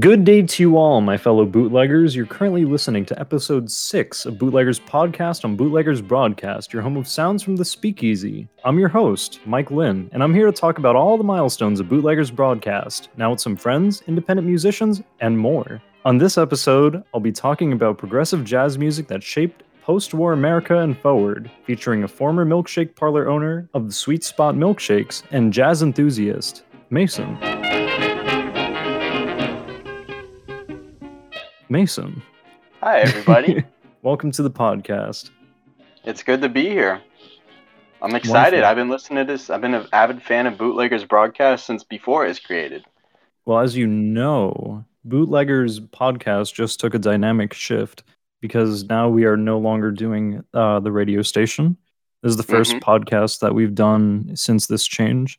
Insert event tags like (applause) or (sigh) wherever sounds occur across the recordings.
Good day to you all, my fellow bootleggers. You're currently listening to episode 6 of Bootleggers Podcast on Bootleggers Broadcast, your home of sounds from the speakeasy. I'm your host, Mike Lynn, and I'm here to talk about all the milestones of Bootleggers Broadcast, now with some friends, independent musicians, and more. On this episode, I'll be talking about progressive jazz music that shaped post war America and forward, featuring a former milkshake parlor owner of the Sweet Spot Milkshakes and jazz enthusiast, Mason. Mason. Hi, everybody. (laughs) Welcome to the podcast. it's good to be here. I'm excited. Wonderful. I've been listening to this. I've been an avid fan of Bootleggers broadcast since before it was created. Well, as you know, Bootleggers podcast just took a dynamic shift because now we are no longer doing uh, the radio station. This is the 1st Mhm. podcast that we've done since this change.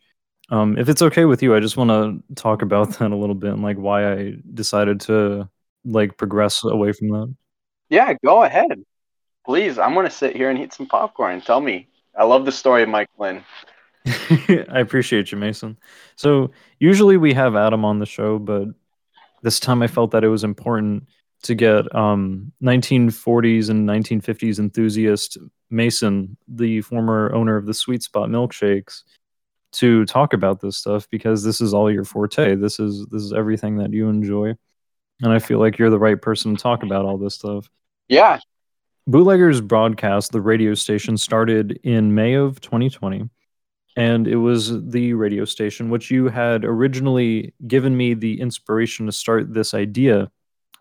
Um, if it's okay with you, I just want to talk about (laughs) that a little bit and like why I decided to like progress away from that. Yeah, go ahead. Please, I'm to sit here and eat some popcorn. Tell me. I love the story of Mike Lynn. (laughs) I appreciate you, Mason. So usually we have Adam on the show, but this time I felt that it was important to get um, 1940s and 1950s enthusiast Mason, the former owner of the Sweet Spot Milkshakes, to talk about this stuff because this is all your forte. This is this is everything that you enjoy, and I feel like you're the right person to talk about all this stuff. Yeah. Bootleggers broadcast, the radio station, started in May of 2020. And it was the radio station which you had originally given me the inspiration to start this idea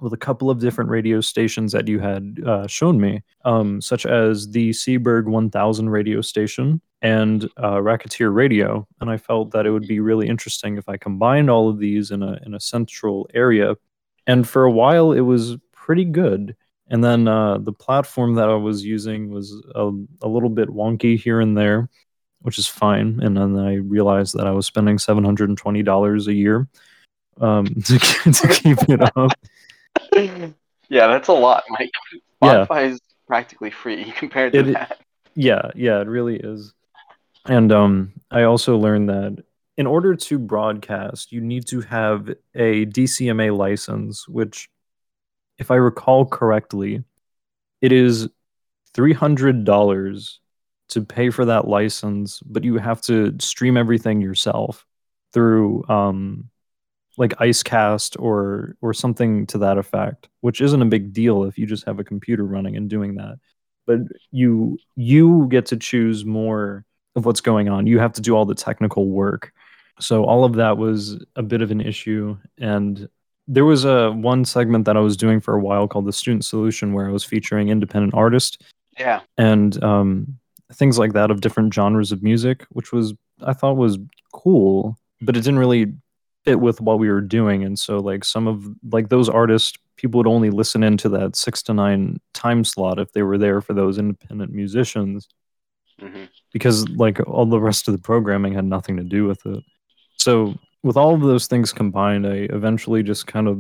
with a couple of different radio stations that you had uh, shown me, um, such as the Seeburg 1000 radio station and uh, Racketeer Radio. And I felt that it would be really interesting if I combined all of these in a, in a central area. And for a while, it was pretty good and then uh, the platform that I was using was a, a little bit wonky here and there, which is fine. And then I realized that I was spending seven hundred and twenty dollars a year um, (laughs) to, to keep it up. yeah, that's a lot, Mike. Yeah. Spotify is practically free (laughs) compared to It- that. Yeah, yeah, it really is. And um, I also learned that in order to broadcast, you need to have a DCMA license, which, if I recall correctly, it is $300 to pay for that license, but you have to stream everything yourself through um, like Icecast or or something to that effect, which isn't a big deal if you just have a computer running and doing that. But you you get to choose more of what's going on. You have to do all the technical work. So all of that was a bit of an issue and there was a one segment that I was doing for a while called the student solution where I was featuring independent artists Yeah. and um, things like that of different genres of music, which was I thought was cool, but it didn't really fit with what we were doing. And so like some of like those artists, people would only listen into that six to nine time slot if they were there for those independent musicians hmm because like all the rest of the programming had nothing to do with it. So with all of those things combined, I eventually just kind of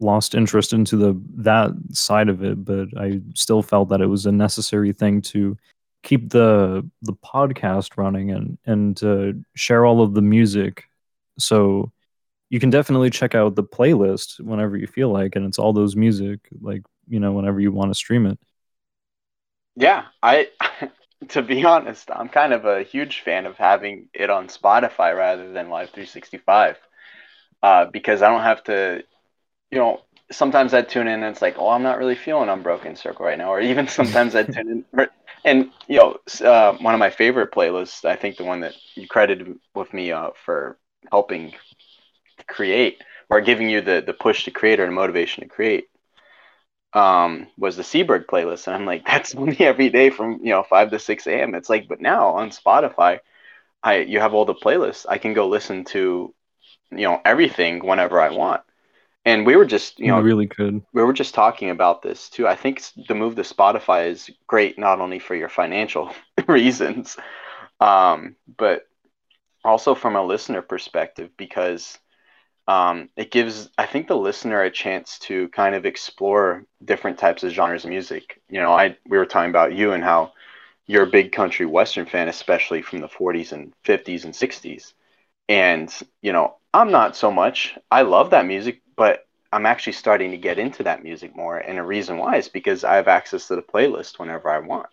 lost interest into the that side of it, but I still felt that it was a necessary thing to keep the the podcast running and and to share all of the music. So you can definitely check out the playlist whenever you feel like, and it's all those music, like you know, whenever you want to stream it. Yeah. I, (laughs) to be (laughs) honest, I'm kind of a huge fan of having it on Spotify rather than Live 365 uh, because I don't have to, you know, sometimes I tune in and it's like, oh, I'm not really feeling Unbroken Circle right now. Or even (laughs) sometimes I tune in. And, you know, uh, one of my favorite playlists, I think the one that you credited with me uh, for helping create or giving you the, the push to create or the motivation to create um, was the Seeburg playlist. And I'm like, (laughs) that's only every day from, you know, 5 to 6 a.m. It's like, but now on Spotify, I you have all the playlists. I can go listen to, you know, everything whenever I want. And we were just, you know, really could. we were just talking about this too. I think the move to Spotify is great not only for your financial (laughs) reasons, um, but also from a listener perspective because um, it gives I think the listener a chance to kind of explore different types of genres of music. You know, I we were talking about you and how you're a big country western fan, especially from the 40s and 50s and 60s. And you know, I'm not so much. I love that music, but I'm actually starting to get into that music more, and a reason why is because I have access to the playlist whenever I want.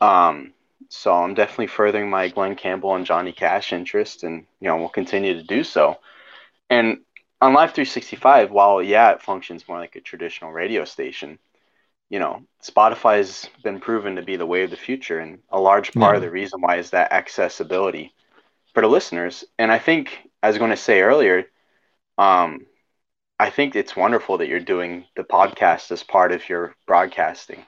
Um, so I'm definitely furthering my Glen Campbell and Johnny Cash interest, and you know we'll continue to do so. And on Live 365, while yeah, it functions more like a traditional radio station, you know, Spotify's been proven to be the way of the future, and a large part yeah. of the reason why is that accessibility for the listeners. And I think, as I was going to say earlier, um, I think it's wonderful that you're doing the podcast as part of your broadcasting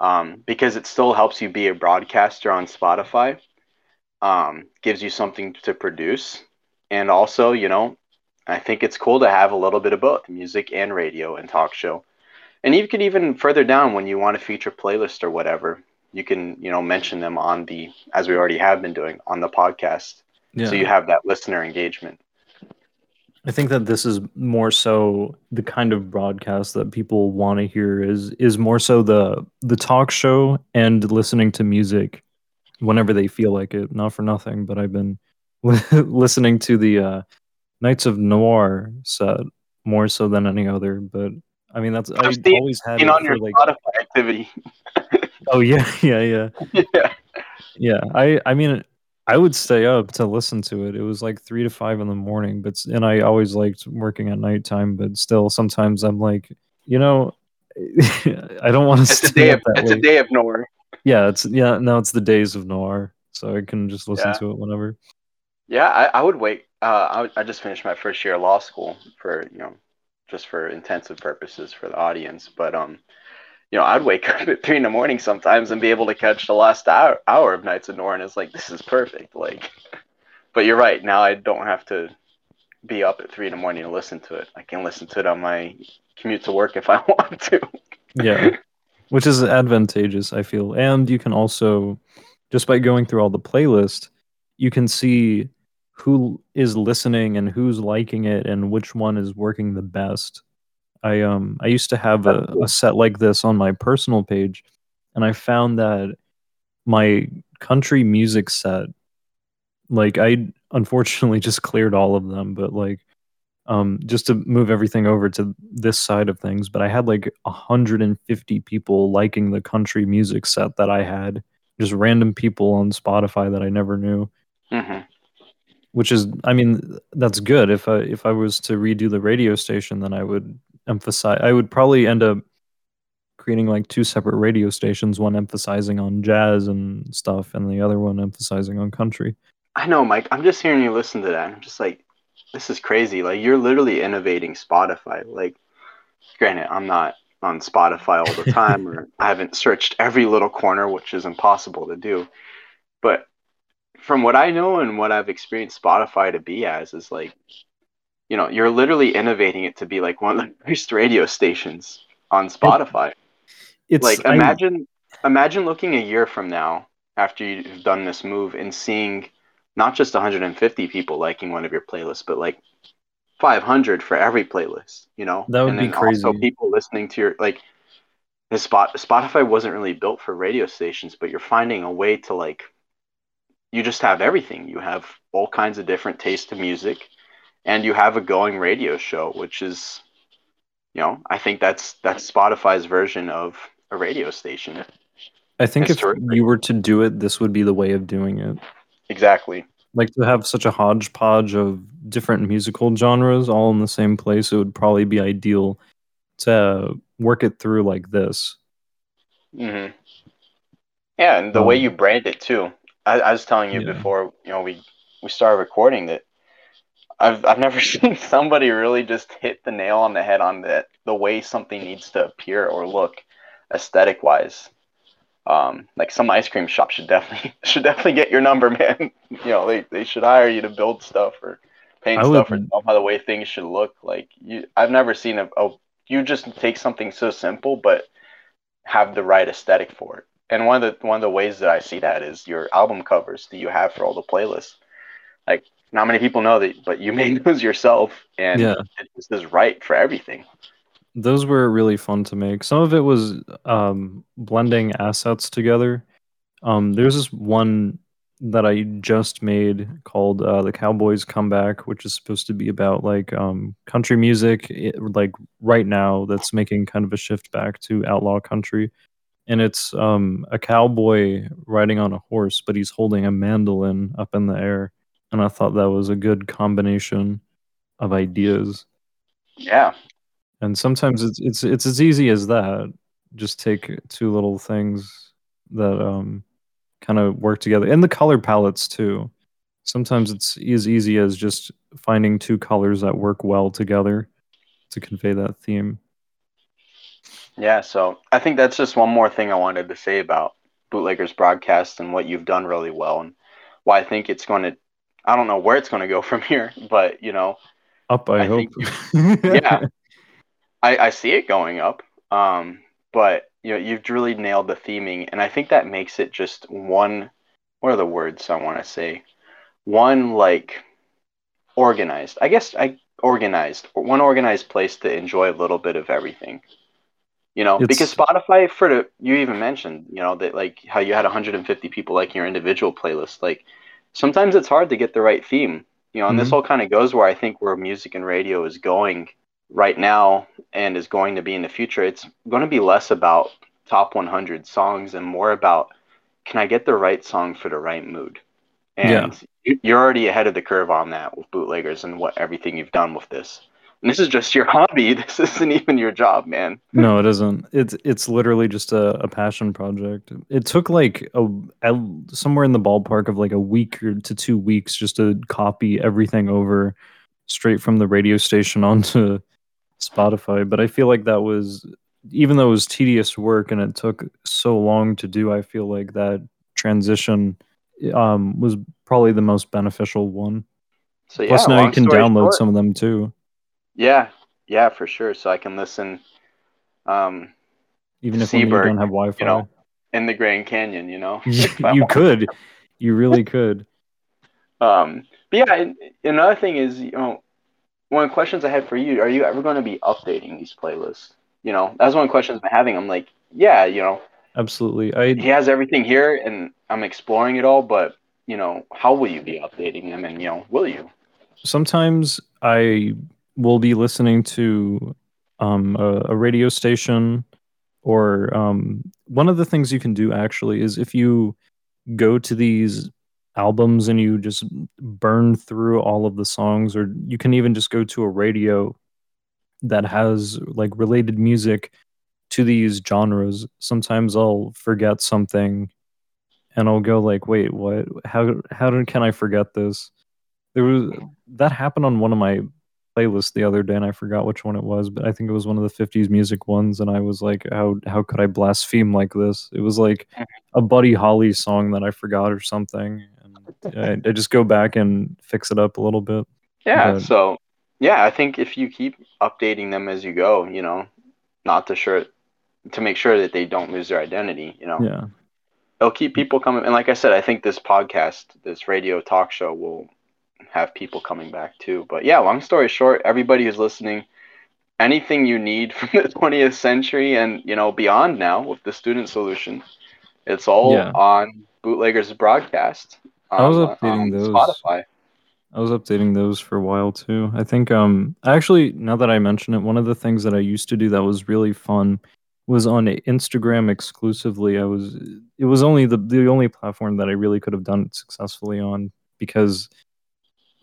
um, because it still helps you be a broadcaster on Spotify, um, gives you something to produce. And also, you know, I think it's cool to have a little bit of both music and radio and talk show. And you could even further down when you want to feature playlist or whatever, you can, you know, mention them on the, as we already have been doing on the podcast. Yeah. So you have that listener engagement. I think that this is more so the kind of broadcast that people want to hear is is more so the the talk show and listening to music whenever they feel like it. Not for nothing, but I've been (laughs) listening to the uh, Nights of Noir set more so than any other. But I mean, that's I've I always had on your like, Spotify activity. (laughs) oh yeah, (laughs) yeah, yeah, yeah. Yeah, I I mean I would stay up to listen to it. It was like three to five in the morning, but and I always liked working at nighttime. But still, sometimes I'm like, you know, (laughs) I don't want to. It's a day of it's late. a day of noir. Yeah, it's yeah. Now it's the days of noir, so I can just listen yeah. to it whenever. Yeah, I, I would wait. Uh, I, I just finished my first year of law school for you know, just for intensive purposes for the audience. But um, you know, I'd wake (laughs) up at three in the morning sometimes and be able to catch the last hour hour of Nights of Noir, and it's like this is perfect. Like, but you're right. Now I don't have to be up at three in the morning to listen to it. I can listen to it on my commute to work if I (laughs) want to. yeah, which is advantageous, I feel, and you can also just by going through all the playlist, you can see who is listening and who's liking it and which one is working the best. I um I used to have a, a set like this on my personal page, and I found that my country music set, like I unfortunately (laughs) just cleared all of them, but like um just to move everything over to this side of things but i had like 150 people liking the country music set that i had just random people on spotify that i never knew. Mm-hmm. Which is i mean that's good. If i if i was to redo the radio station then i would emphasize i would probably end up creating like two separate radio stations one emphasizing on jazz and stuff and the other one emphasizing on country. I know mike. I'm just hearing you listen to that. I'm just like this is crazy. Like you're literally innovating spotify. Like granted i'm not on spotify all the (laughs) time or i haven't searched every little corner which is impossible to do. But from what i know and what i've experienced spotify to be as is like you know, you're literally innovating it to be like one of the (laughs) first radio stations on Spotify. It's like imagine I, imagine looking a year from now after you've done this move and seeing not just 150 people liking one of your playlists, but like 500 for every playlist. You know, that would and be crazy. Also, people listening to your like. Spot, Spotify wasn't really built for radio stations, but you're finding a way to like. You just have everything. You have all kinds of different tastes of music and you have a going radio show, which is, you know, I think that's that's Spotify's version of a radio station. I think if you were to do it, this would be the way of doing it. Exactly. Like to have such a hodgepodge of different musical genres all in the same place, it would probably be ideal to work it through like this. Mm-hmm. Yeah, and the um, way you brand it too. I, I was telling you yeah. before, you know, we we started recording that I've I've never (laughs) seen somebody really just hit the nail on the head on the the way something needs to appear or look aesthetic wise. Um, like some ice cream shop should definitely (laughs) should definitely get your number, (laughs) man. you know, they, they should hire you to build stuff or paint I stuff would... or how the way things should look. Like you, I've never seen a, a you just take something so simple but have the right aesthetic for it. And one of the one of the ways that I see that is your album covers that you have for all the playlists. Like not many people know that, but you (laughs) made those yourself, and yeah. this is right for everything. Those were really fun to make. Some of it was um, blending assets together. Um, there's this one that I just made called uh, "The Cowboys Comeback," which is supposed to be about like um, country music, it, like right now that's making kind of a shift back to outlaw country, and it's um, a cowboy riding on a horse, but he's holding a mandolin up in the air, and I thought that was a good combination of ideas. Yeah, and sometimes it's it's it's as easy as that. Just take two little things that um kind of work together and the color palettes too sometimes it's as easy as just finding two colors that work well together to convey that theme yeah so i think that's just one more thing i wanted to say about bootleggers broadcast and what you've done really well and why i think it's going to i don't know where it's going to go (laughs) from here but you know up i, I hope. (laughs) yeah. I, I see it going up um but you know you've really nailed the theming and i think that makes it just one what are the words i want to say? One like organized i guess i organized one organized place to enjoy a little bit of everything you know it's, because spotify for the you even mentioned you know that like how you had 150 people like your individual playlist like sometimes it's hard to get the right theme you know and mm-hmm. this all kind of goes where i think where music and radio is going right now and is going to be in the future, it's going to be less about top 100 songs and more about can I get the right song for the right mood? And yeah. you're already ahead of the curve on that with bootleggers and what everything you've done with this. And this is just your hobby. (laughs) This isn't even your job, man. no, it isn't. It's it's literally just a, a passion project. It took like a, a somewhere in the ballpark of like a week or to two weeks just to copy everything over straight from the radio station (laughs) onto Spotify, but I feel like that was even though it was tedious work and it took so long to do, I feel like that transition um, was probably the most beneficial one. So yeah, Plus now you can download short. some of them too. Yeah, yeah, for sure. So I can listen. Um, even if you don't have Wi-Fi, you know, in the Grand Canyon, you know, (laughs) you could, you really could. Um, but yeah, another thing is, you know, one of the questions I had for you: Are you ever going to be updating these playlists? You know, that's one of the questions I'm having. I'm like, yeah, you know, absolutely. I he has everything here, and I'm exploring it all. But you know, how will you be updating them? And you know, will you? Sometimes I will be listening to um, a, a radio station, or um, one of the things you can do actually is if you go to these albums and you just burn through all of the songs or you can even just go to a radio that has like related music to these genres sometimes i'll forget something and i'll go like wait what? How how did, can i forget this? There was that happened on one of my playlist the other day and I forgot which one it was, but I think it was one of the 50s music ones and I was like how how could I blaspheme like this? It was like a Buddy Holly song that I forgot or something and I, I just go back and fix it up a little bit. Yeah, but, so yeah, I think if you keep updating them as you go, you know, not to sure to make sure that they don't lose their identity, you know. Yeah. It'll keep people coming and like I said, I think this podcast, this radio talk show will have people coming back too. But yeah, long story short, everybody who's listening, anything you need (laughs) from the 20th century and you know beyond now with the student solution, it's all yeah. on Bootleggers Broadcast. I was updating those. Spotify. I was updating those for a while too. I think um actually now that I mention it, one of the things that I used to do that was really fun was on Instagram exclusively. I was it was only the the only platform that I really could have done it successfully on because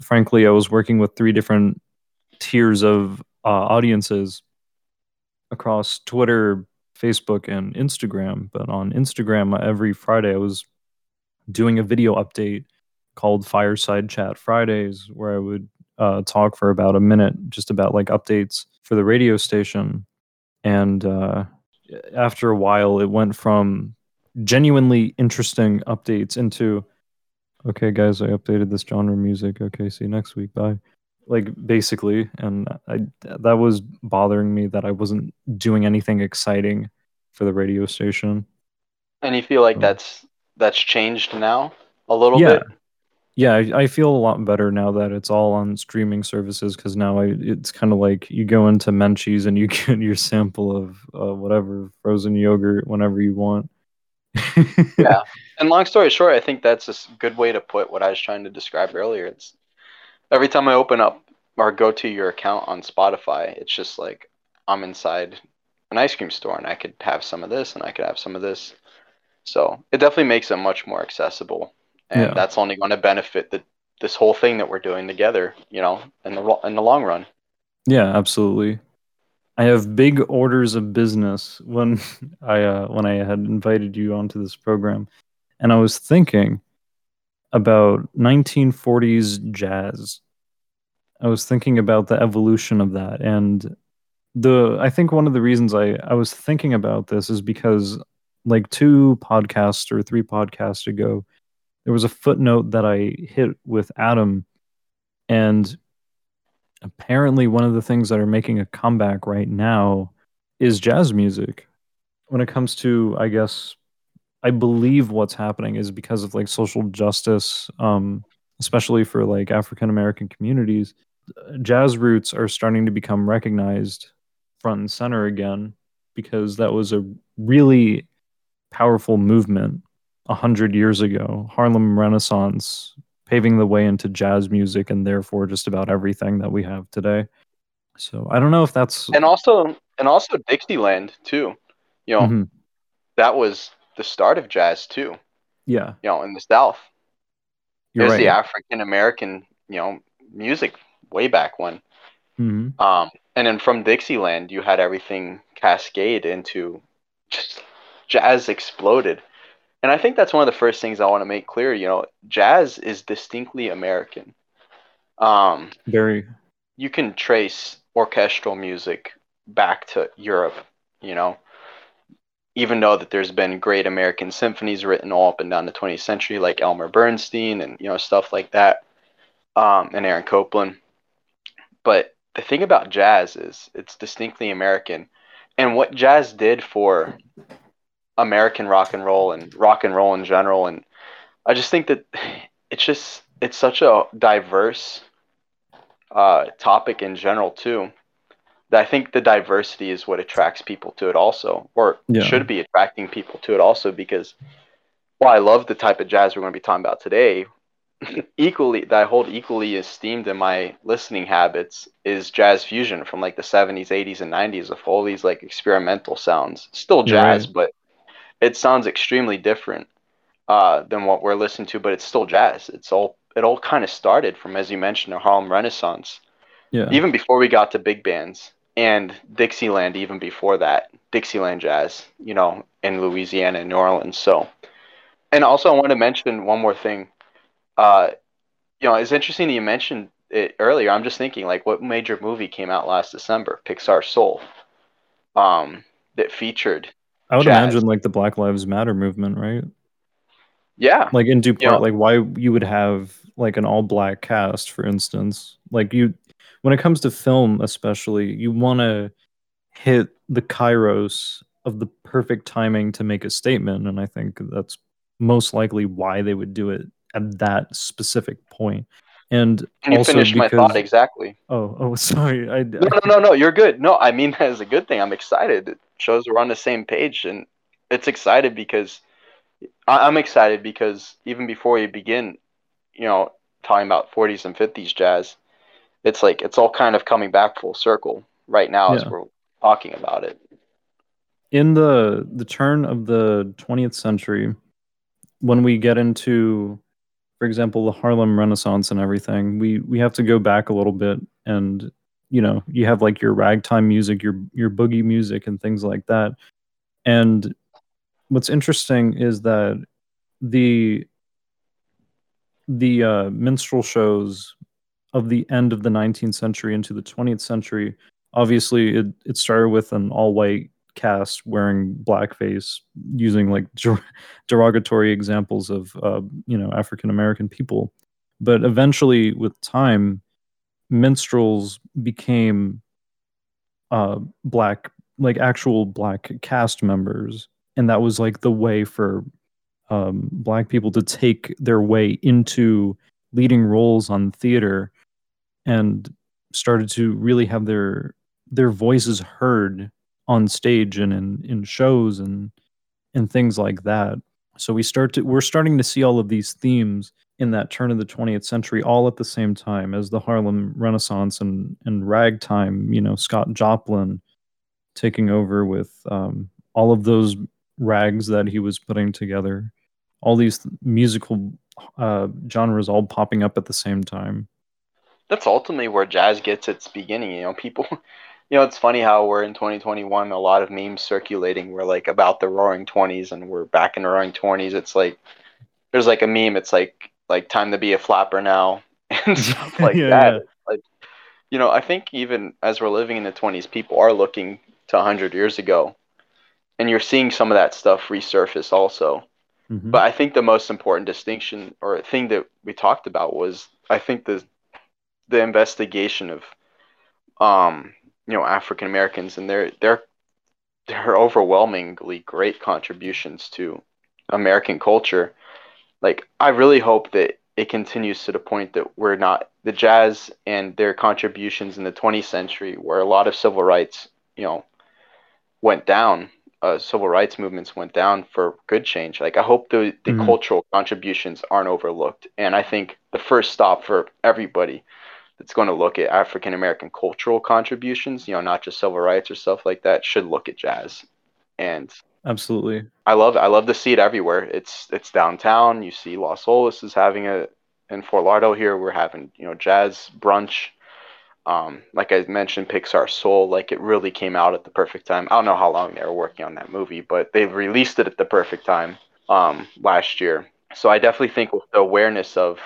frankly, I was working with three different tiers of uh, audiences across Twitter, Facebook, and Instagram. But on Instagram, every Friday, I was doing a video update called Fireside Chat Fridays, where I would uh, talk for about a minute just about like updates for the radio station. And uh, after a while, it went from genuinely interesting updates into okay guys i updated this genre music. Okay see you next week. Bye. Like basically and i that was bothering me that i wasn't doing anything exciting for the radio station. And you feel like so. that's that's changed now a little yeah. bit? Yeah I, I, feel a lot better now that it's all on streaming services because now I, it's kind of like you go into menchie's and you (laughs) get your sample of uh, whatever frozen yogurt whenever you want (laughs) yeah. And long story short, I think that's a good way to put what I was trying to describe earlier. It's every time I open up or go to your account on Spotify, it's just like I'm inside an ice cream store and I could have some of this and I could have some of this. So it definitely makes it much more accessible. And yeah. that's only going to benefit the, this whole thing that we're doing together, you know, in the, in the long run. Yeah, absolutely. I have big orders of business when (laughs) I uh, when I had invited you onto this program, and I was thinking about 1940s jazz. I was thinking about the evolution of that, and the I think one of the reasons I I was thinking about this is because like two podcasts or three podcasts ago, there was a footnote that I hit with Adam, and apparently one of the things that are making a comeback right now is jazz music. When it comes to, I guess, I believe what's happening is because of like social justice, um, especially for like African American communities, jazz roots are starting to become recognized front and center again because that was a really powerful movement a hundred years ago. Harlem Renaissance paving the way into jazz music and therefore just about everything that we have today. So I don't know if that's and also and also Dixieland too. You know, mm-hmm. that was the start of jazz too. Yeah, you know, in the South, You're there's right. the African American you know music way back when. Mm-hmm. Um, and then from Dixieland, you had everything cascade into just jazz exploded. And I think that's one of the first things I want to make clear. You know, jazz is distinctly American. Um, Very. You can trace orchestral music back to Europe. You know, even though that there's been great American symphonies written all up and down the 20th century, like Elmer Bernstein and you know stuff like that, um, and Aaron Copland. But the thing about jazz is it's distinctly American, and what jazz did for American rock and roll and rock and roll in general. And I just think that (sighs) it's just it's such a diverse uh, topic in general too. That I think the diversity is what attracts people to it also, or yeah. should be attracting people to it also because while I love the type of jazz we're going to be talking about today, (laughs) equally that I hold equally esteemed in my listening habits is jazz fusion from like the 70s, 80s, and 90s of all these like experimental sounds. Still jazz, right. but it sounds extremely different uh, than what we're listening to, but it's still jazz. It's all it all kind of started from, as you mentioned, the Harlem Renaissance. Yeah. Even before we got to big bands and Dixieland, even before that, Dixieland jazz, you know, in Louisiana and New Orleans. So, and also I want to mention one more thing. Uh, you know, it's interesting that you mentioned it earlier. I'm just thinking, like, what major movie came out last December? Pixar Soul, um, that featured I would jazz. imagine like the Black Lives Matter movement, right? Yeah. Like in due part, yeah. like why you would have like an all black cast, for instance. Like you when it comes to film, especially, you wanna hit the kairos of the perfect timing to make a statement. And I think that's most likely why they would do it at that specific point. And Can you finish because... my thought exactly? Oh, oh, (laughs) sorry. I, no, no, no, no. You're good. No, I mean (laughs) that's a good thing. I'm excited. It shows we're on the same page, and it's excited because I'm excited because even before we begin, you know, talking about 40s and 50s jazz, it's like it's all kind of coming back full circle right now yeah. as we're talking about it. In the the turn of the 20th century, when we get into for example, the Harlem Renaissance and everything, we we have to go back a little bit and you know, you have like your ragtime music, your your boogie music and things like that. And what's interesting is that the the uh, minstrel shows of the end of the 19th century into the 20th century obviously it, it started with an all-white cast wearing blackface using like (laughs) derogatory examples of uh, you know African American people. But eventually, with time, minstrels became uh, black, like actual black cast members, and that was like the way for um, black people to take their way into leading roles on theater, and started to really have their their voices heard on stage and in, in shows and and things like that. So we start to we're starting to see all of these themes in that turn of the 20th century all at the same time as the Harlem Renaissance and and ragtime, you know, Scott Joplin taking over with um, all of those rags that he was putting together. All these musical uh, genres all popping up at the same time. That's ultimately where jazz gets its beginning. You know, people, you know, it's funny how we're in 2021. A lot of memes circulating were like about the Roaring Twenties, and we're back in the Roaring Twenties. It's like there's like a meme. It's like like time to be a flapper now (laughs) and (laughs) stuff like yeah, that. Yeah. Like, you know, I think even as we're living in the 20s, people are looking to 100 years ago, and you're seeing some of that stuff resurface also. Mm-hmm. But I think the most important distinction or thing that we talked about was I think the the investigation of um you know African Americans and their their their overwhelmingly great contributions to American culture. Like I really hope that it continues to the point that we're not the jazz and their contributions in the 20th century where a lot of civil rights, you know, went down uh, civil rights movements went down for good change. Like I hope the the mm-hmm. cultural contributions aren't overlooked, and I think the first stop for everybody that's going to look at African American cultural contributions, you know, not just civil rights or stuff like that, should look at jazz. And absolutely, I love I love to see it everywhere. It's it's downtown. You see Las Olas is having a in Fort Lauderdale here. We're having you know jazz brunch um, like I mentioned, Pixar Soul, like it really came out at the perfect time. I don't know how long they were working on that movie, but they released it at the perfect time um, last year. So I definitely think with the awareness of,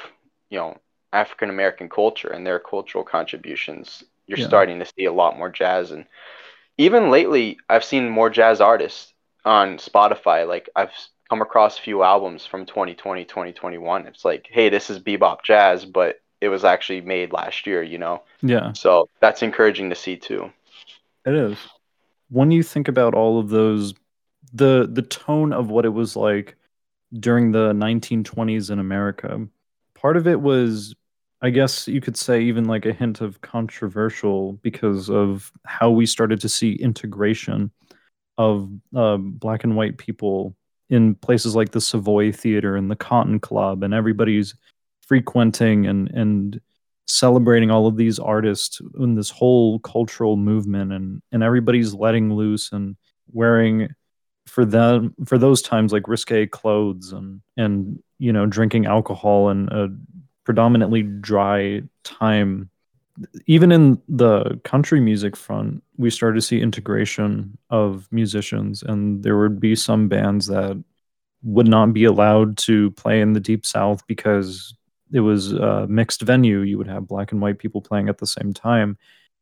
you know, African American culture and their cultural contributions, you're yeah. starting to see a lot more jazz. And even lately, I've seen more jazz artists on Spotify. Like I've come across a few albums from 2020, 2021. It's like, hey, this is bebop jazz, but it was actually made last year, you know? Yeah. So that's encouraging to see too. It is. When you think about all of those the the tone of what it was like during the 1920s in America, part of it was I guess you could say even like a hint of controversial because of how we started to see integration of uh, black and white people in places like the Savoy Theater and the Cotton Club, and everybody's frequenting and and celebrating all of these artists in this whole cultural movement and and everybody's letting loose and wearing for them for those times like risque clothes and and you know drinking alcohol and a predominantly dry time even in the country music front we started to see integration of musicians and there would be some bands that would not be allowed to play in the deep south because it was a mixed venue. You would have black and white people playing at the same time.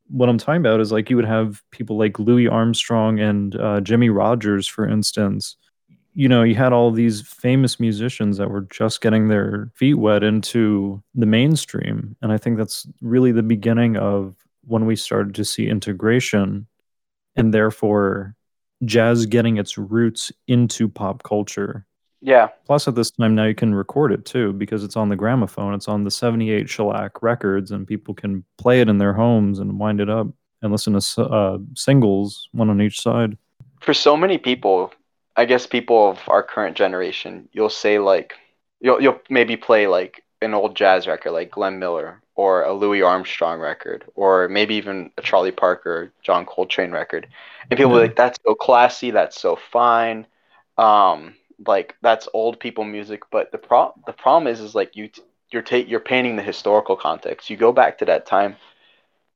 What I'm talking about is like you would have people like Louis Armstrong and uh, Jimmie Rodgers, for instance. You know, you had all these famous musicians that were just getting their feet wet into the mainstream. And I think that's really the beginning of when we started to see integration and therefore jazz getting its roots into pop culture yeah. Plus, at this time now you can record it too because it's on the gramophone. It's on the 78 shellac records, and people can play it in their homes and wind it up and listen to uh, singles, one on each side. For so many people, I guess people of our current generation, you'll say like, you'll you'll maybe play like an old jazz record like Glenn Miller or a Louis Armstrong record or maybe even a Charlie Parker, John Coltrane record, and people yeah. like, "That's so classy. That's so fine." Um, like that's old people music but the pro the problem is is like you t- you're ta- you're painting the historical context you go back to that time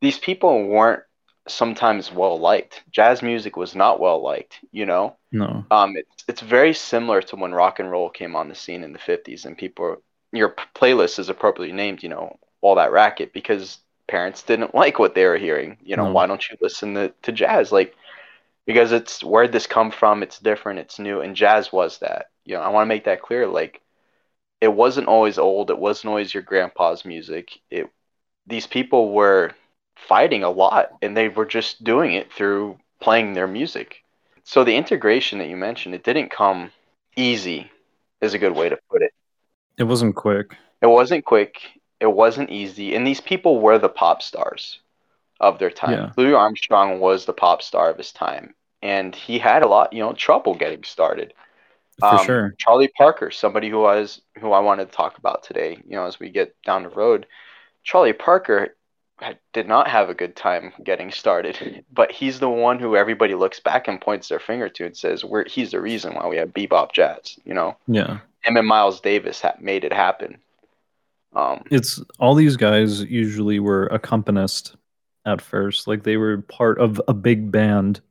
these people weren't sometimes well liked. Jazz music was not well liked you know? No. Um it's it's very similar to when rock and roll came on the scene in the 50s and people your playlist is appropriately named you know all that racket because parents didn't (laughs) like what they were hearing you know no. why don't you listen to, to jazz? Like because it's where this come from? It's different it's new and jazz was that. You know i want to make that clear like it wasn't always old it wasn't always your grandpa's music. It these people were fighting a lot and they were just doing it through playing their music so the integration that you mentioned it didn't come easy is a good way to put it it wasn't quick it wasn't quick it wasn't easy and these people were the pop stars of their time. Yeah. Louis Armstrong was the pop star of his time, and he had a lot, you know, trouble getting started. For Um, sure. Charlie Parker, somebody who I was who I wanted to talk about today. You know, as we get down the road, Charlie Parker did not have a good time getting started, but he's the one who everybody looks back and points their finger to and says, "We're he's the reason why we have bebop jazz." You know, Yeah. him and Miles Davis ha- made it happen. Um, It's all these guys usually were accompanists at first. Like they were part of a big band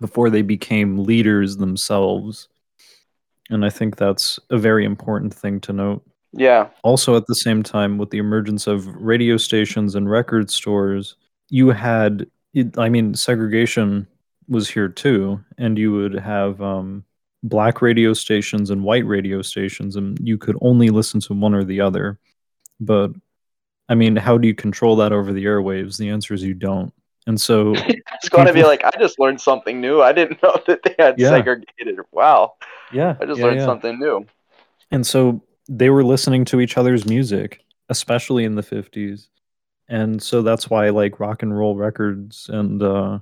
before they became leaders themselves. And I think that's a very important thing to note. Yeah, Also, at the same time, with the emergence of radio stations and record stores, you had, I mean, segregation was here too. And you would have um, black radio stations and white radio stations, and you could only listen to one or the other. But I mean, how do you control that over the airwaves? The answer is you don't. And so, (laughs) it's going to be like I just learned something new. I didn't (laughs) know that they had Yeah. segregated. Wow, yeah, I just yeah, learned yeah. something new. And so they were listening to each other's music, especially in the 50s. And so that's why like rock and roll records and uh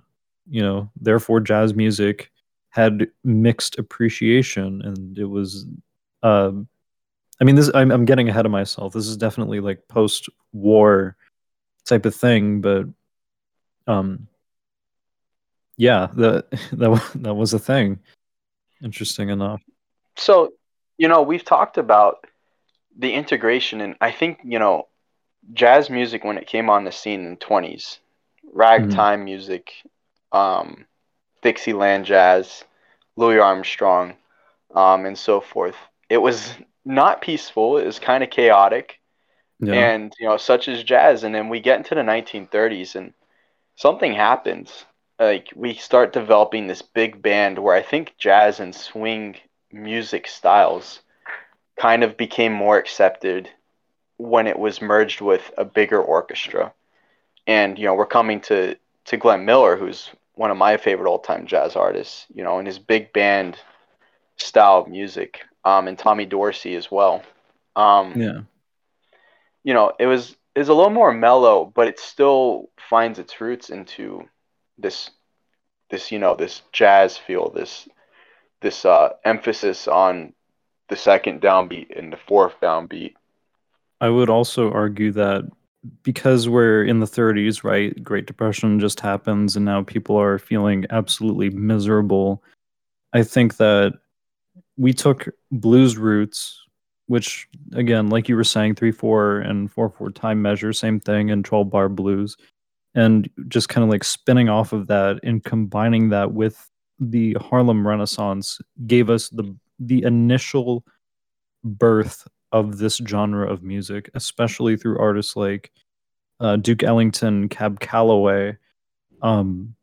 you know, therefore jazz music had mixed appreciation and it was um I mean this I'm I'm getting ahead of myself. This is definitely like post-war type of thing, but um yeah, the (laughs) that that was a thing. Interesting enough. So, you know, we've talked about the integration, and I think, you know, jazz music when it came on the scene in the 20s, ragtime music, um, Dixieland jazz, Louis Armstrong, um, and so forth. It was not peaceful, it was kind of chaotic, Yeah. and, you know, such as jazz. And then we get into the 1930s, and something happens. Like, we start developing this big band where I think jazz and swing music styles kind of became more accepted when it was merged with a bigger orchestra. And you know, we're coming to to Glenn Miller, who's one of my favorite all-time jazz artists. You know, and his big band style of music, um, and Tommy Dorsey as well. Um, yeah. you know, it was is a little more mellow, but it still finds its roots into this this you know this jazz feel, this this uh, emphasis on the second downbeat and the fourth downbeat. I would also argue that because we're in the 30s, right? Great Depression just happens and now people are feeling absolutely miserable. I think that we took blues roots, which again, like you were saying, 3 4 and 4 4 time measure, same thing, and 12 bar blues, and just kind of like spinning off of that and combining that with the Harlem Renaissance gave us the the initial birth of this genre of music, especially through artists like uh, Duke Ellington, Cab Calloway, um,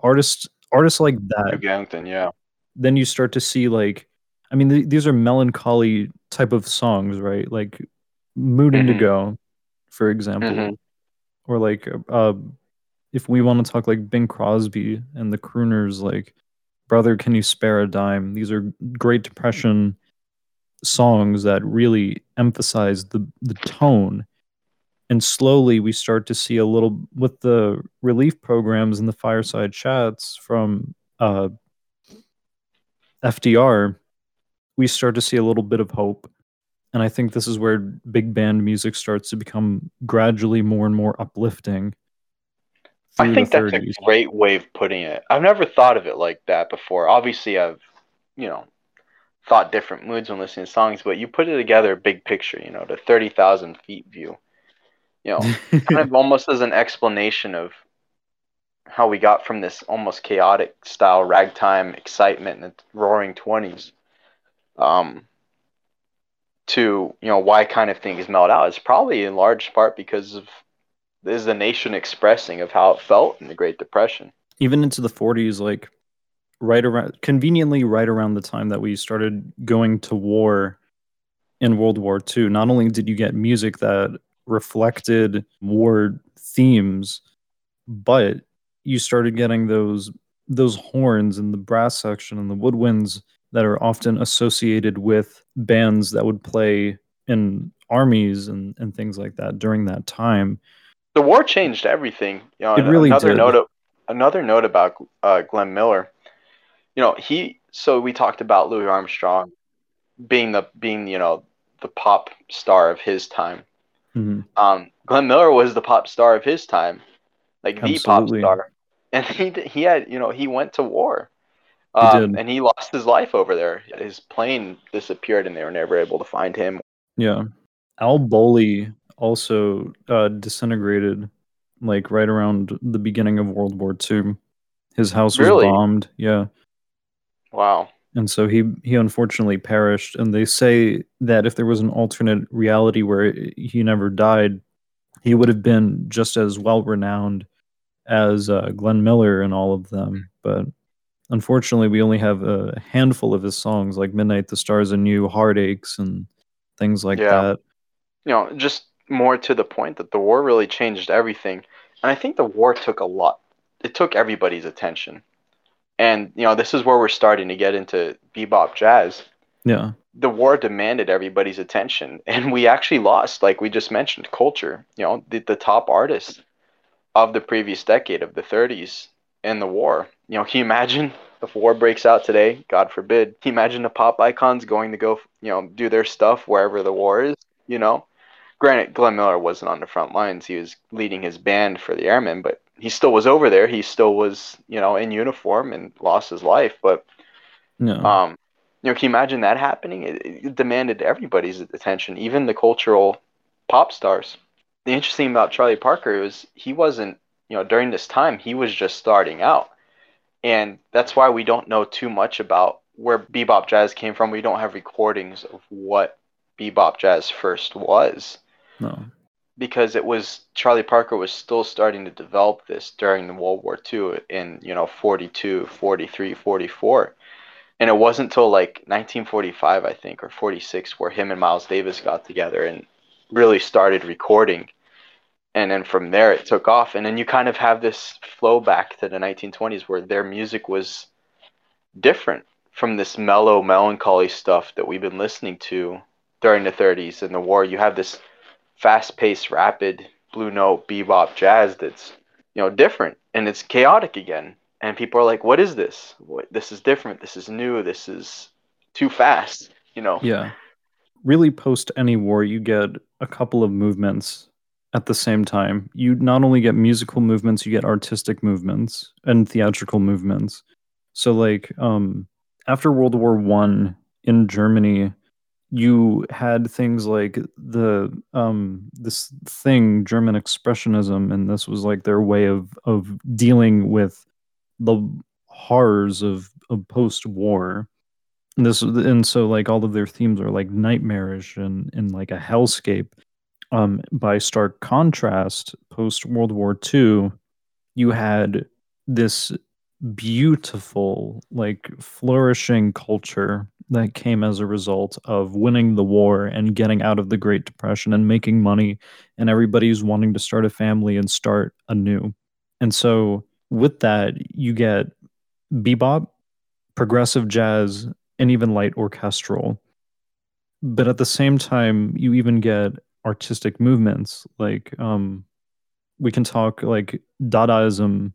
artists artists like that. Duke Ellington, yeah. Then you start to see like, I mean, th- these are melancholy type of songs, right? Like "Mood Mhm. Indigo," for example, Mhm. or like uh, if we want to talk like Bing Crosby and the crooners, like "Brother, Can You Spare a Dime?" These are Great Depression songs that really emphasize the the tone. And slowly we start to see a little with the relief programs and the fireside chats from uh, FDR we start to see a little bit of hope. And I think this is where big band music starts to become gradually more and more uplifting I think that's 30s. a great way of putting it. I've never thought of it like that before. Obviously, I've, you know, thought different moods when listening to songs, but you put it together, big picture, you know, the 30,000 feet view, you know, (laughs) kind of almost as an explanation of how we got from this almost chaotic style ragtime excitement in the roaring 20s um, to, you know, why kind of things mellowed out. It's probably in large part because of is the nation expressing of how it felt in the Great Depression. even into the 40s like right around conveniently right around the time that we started going to war in world war ii not only did you get music that reflected war themes but you started getting those those horns and the brass section and the woodwinds that are often associated with bands that would play in armies and, and things like that during that time The war changed everything. You know, It really another did. note. Another note about uh, Glenn Miller. You know, he so we talked about Louis Armstrong being the being you know the pop star of his time. Mhm. Um, Glenn Miller was the pop star of his time, like the pop star, and he he had you know he went to war, um, did. and he lost his life over there. His plane disappeared, and they were never able to find him. Yeah. Al Bowlly also uh, disintegrated like right around the beginning of World War II. His house was Really? bombed. Yeah. Wow. And so he he unfortunately perished and they say that if there was an alternate reality where he never died, he would have been just as well renowned as uh, Glenn Miller and all of them. But unfortunately, we only have a handful of his songs like Midnight the Stars and You, Heartaches and things like Yeah. that. you know, just more to the point that the war really changed everything. And I think the war took a lot. It took everybody's attention. And, you know, this is where we're starting to get into bebop jazz. Yeah. The war demanded everybody's attention. (laughs) And we actually lost, like we just mentioned, culture. You know, the, the top artists of the previous decade, of the 30s, in the war. You know, can you imagine if war breaks out today? God forbid. Can you imagine the pop icons going to go, you know, do their stuff wherever the war is? You know? Granted, Glenn Miller wasn't on the front lines. He was leading his band for the Airmen, but he still was over there. He still was, you know, in uniform and lost his life. But, Yeah. um, you know, can you imagine that happening? It, it demanded everybody's attention, even the cultural pop stars. The interesting thing about Charlie Parker was he wasn't, you know, during this time, he was just starting out. And that's why we don't know too much about where bebop jazz came from. We don't have recordings of what bebop jazz first was no. because it was Charlie Parker was still starting to develop this during the World War II in, you know, 42, 43, 44. And it wasn't until like 1945, I think, or 46, where him and Miles Davis got together and really started recording. And then from there, it took off. And then you kind of have this flow back to the 1920s where their music was different from this mellow, melancholy stuff that we've been listening to during the 30s and the war. You have this fast-paced, rapid blue note bebop jazz that's you know different and it's chaotic again. And people are like, "What is this? What, this is different. This is new. This is too fast." You know? Yeah. Really, post any war, you get a couple of movements at the same time. You not only get musical movements, you get artistic movements and theatrical movements. So, like, um, after World War One in Germany, you had things like the um this thing German expressionism, and this was like their way of of dealing with the horrors of of post war. And this and so like all of their themes are like nightmarish and and like a hellscape. Um, by stark contrast, post World War II, you had this beautiful, like flourishing culture that came as a result of winning the war and getting out of the Great Depression and making money, and everybody's wanting to start a family and start anew. And so, with that, you get bebop, progressive jazz, and even light orchestral. But at the same time, you even get artistic movements like um, we can talk like Dadaism,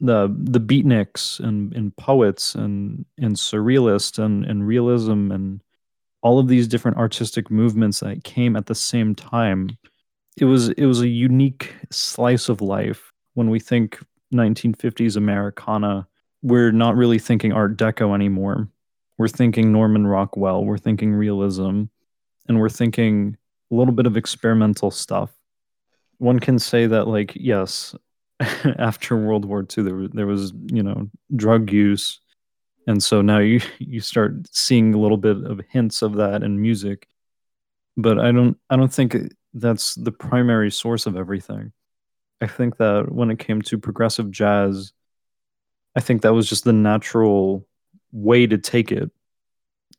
the the beatniks and, and poets and and surrealists and, and realism and all of these different artistic movements that came at the same time. It was it was a unique slice of life when we think 1950s Americana. We're not really thinking Art Deco anymore. We're thinking Norman Rockwell. We're thinking realism, and we're thinking a little bit of experimental stuff. One can say that, like, yes, (laughs) after World War II, there, there was, you know, drug use. And so now you, (laughs) you start seeing a little bit of hints of that in music. But I don't I don't think that's the primary source of everything. I think that when it came to progressive jazz, I think that was just the natural way to take it.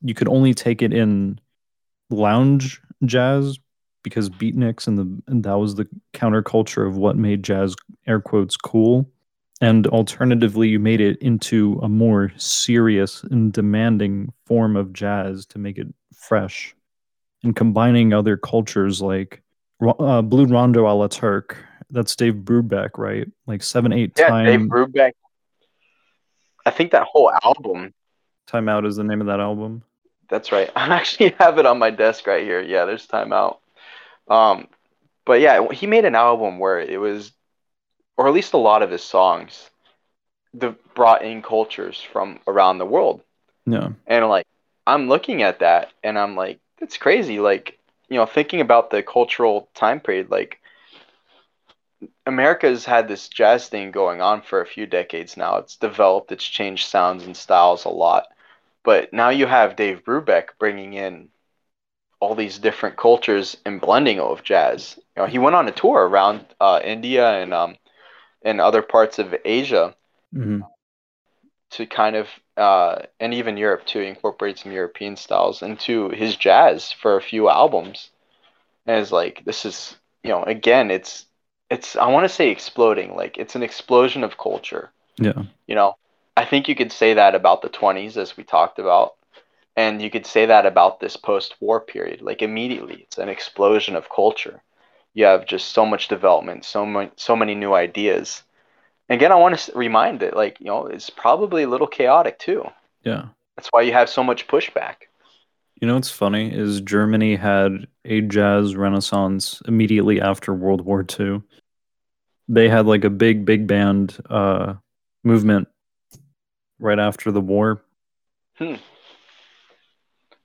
You could only take it in lounge jazz because beatniks and the and that was the counterculture of what made jazz air quotes cool and alternatively you made it into a more serious and demanding form of jazz to make it fresh and combining other cultures like uh, blue rondo a la turk that's dave brubeck right like seven eight Yeah, time Dave Brubeck. I think that whole album Time Out is the name of that album. That's right. (laughs) I actually have it on my desk right here. Yeah, there's Time Out. Um, but yeah, he made an album where it was, or at least a lot of his songs, the brought in cultures from around the world. Yeah. And like, I'm looking at that and I'm like, it's crazy. Like, you know, thinking about the cultural time period, like, America's had this jazz thing going on for a few decades now. It's developed, it's changed sounds and styles a lot. But now you have Dave Brubeck bringing in all these different cultures and blending of jazz. You know, he went on a tour around uh, India and um, and other parts of Asia mm-hmm. to kind of uh, and even Europe to incorporate some European styles into his jazz for a few albums. And it's like this is you know again it's it's I want to say exploding like it's an explosion of culture. Yeah. You know, I think you could say that about the 20s as we talked about. And you could say that about this post-war period. Like immediately, it's an explosion of culture. You have just so much development, so many, so many new ideas. Again, I want to remind that, like you know, it's probably a little chaotic too. Yeah. That's why you have so much pushback. You know what's funny is Germany had a jazz renaissance immediately after World War II. They had like a big big band uh, movement right after the war. Hmm.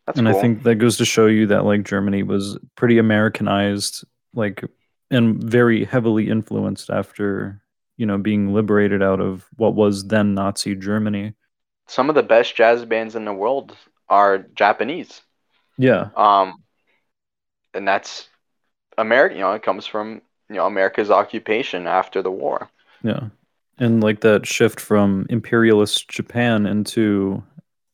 That's and cool. I think that goes to show you that like Germany was pretty Americanized, like and very heavily influenced after you know being liberated out of what was then Nazi Germany. some of the best jazz bands in the world are Japanese. Yeah, Um, and that's America. You know, it comes from you know America's occupation after the war. yeah, and like that shift from imperialist Japan into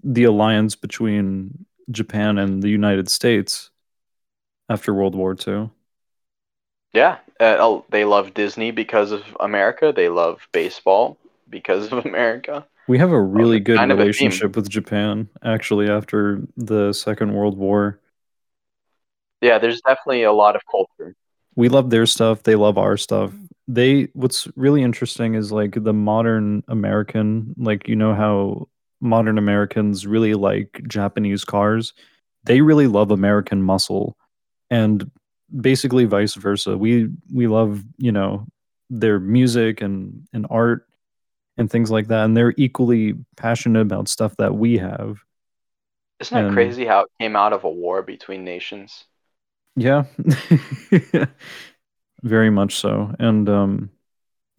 the alliance between Japan and the United States after World War II. Yeah, uh, oh, they love Disney because of America. They love baseball because of (laughs) America. We have a really it's good kind of a theme. relationship with Japan, actually, after the Second World War. Yeah, there's definitely a lot of culture. We love their stuff, they love our stuff. They what's really interesting is like the modern American, like you know how modern Americans really like Japanese cars. They really love American muscle and basically vice versa. We we love, you know, their music and and art and things like that and they're equally passionate about stuff that we have. Isn't that And- crazy how it came out of a war between nations? Yeah. (laughs) Very much so. And um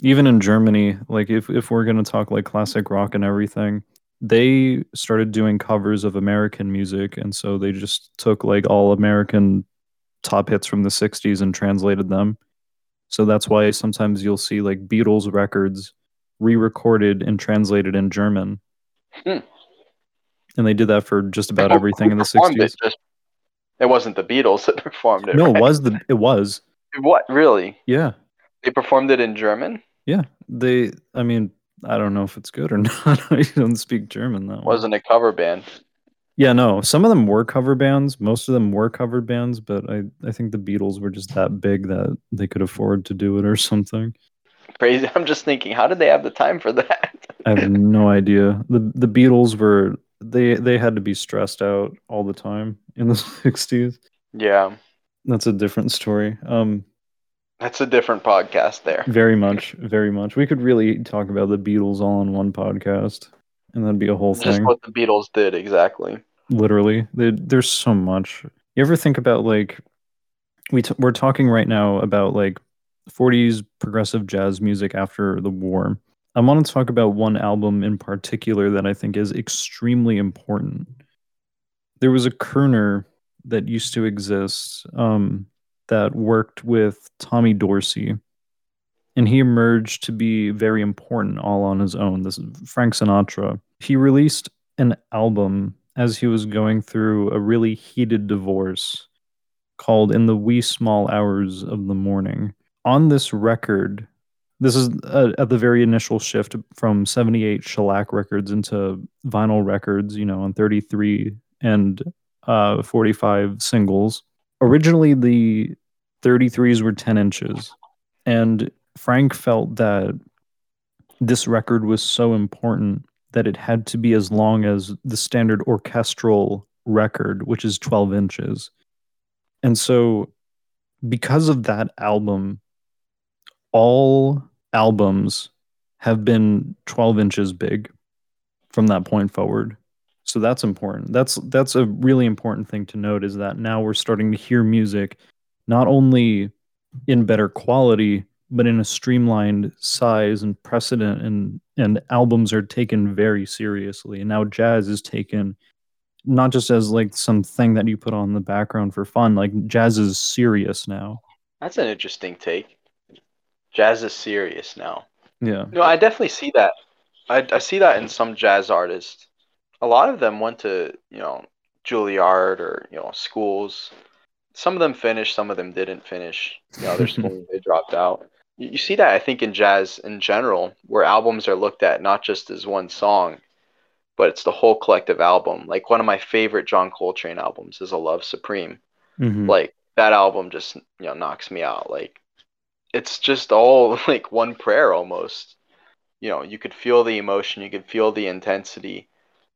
even in Germany, like if if we're going to talk like classic rock and everything, they started doing covers of American music and so they just took like all American top hits from the 60s and translated them. So that's why sometimes you'll see like Beatles records re-recorded and translated in German. Hmm. And they did that for just about everything in the 60s. It, it wasn't the Beatles that (laughs) performed it. No, it was the it was. What really? Yeah. They performed it in German. Yeah, they. I mean, I don't know if it's good or (laughs) not. I don't speak German that. Wasn't a cover band. Yeah, no. Some of them were cover bands. Most of them were cover bands, but I, I think the Beatles were just that big that they could afford to do it or something. Crazy. (laughs) I'm just thinking, how did they have the time for that? I have no (laughs) idea. the The Beatles were they they had to be stressed out all the time in the sixties. yeah, That's a different story. Um, that's a different podcast there. very much, very much. We could really talk about the Beatles all in one podcast, and that'd be a whole Just thing. what the Beatles did exactly. literally there, there's so much you ever think about like we t- we're talking right now about like 40s progressive jazz music after the war i want to talk about one album in particular that i think is extremely important there was a crooner that used to exist um, that worked with tommy dorsey and he emerged to be very important all on his own this is frank sinatra he released an album as he was going through a really heated divorce called In the Wee Small Hours of the Morning. On this record, this is uh, at the very initial shift from 78 shellac records into vinyl records, you know, on 33 and uh, 45 singles. Originally, the 33s were 10 inches, and Frank felt that this record was so important that it had to be as long as the standard orchestral record, which is 12 inches. And so, because of that album, all albums have been 12 inches big from that point forward. So that's important. That's that's a really important thing to note is that now we're starting to hear music not only in better quality but in a streamlined size and precedent and and albums are taken very seriously and now jazz is taken not just as like something that you put on the background for fun like jazz is serious now That's an interesting take. Jazz is serious now. yeah No, I definitely see that. I, I see that in some jazz artists. A lot of them went to, you know, Juilliard or, you know, schools. Some of them finished, some of them didn't finish. You know, their (laughs) schools they dropped out. You, you see that I think in jazz in general, where albums are looked at not just as one song, but it's the whole collective album. Like one of my favorite John Coltrane albums is A Love Supreme. Mhm. Like that album just, you know, knocks me out. Like it's just all (laughs) like one prayer almost you know you could feel the emotion you could feel the intensity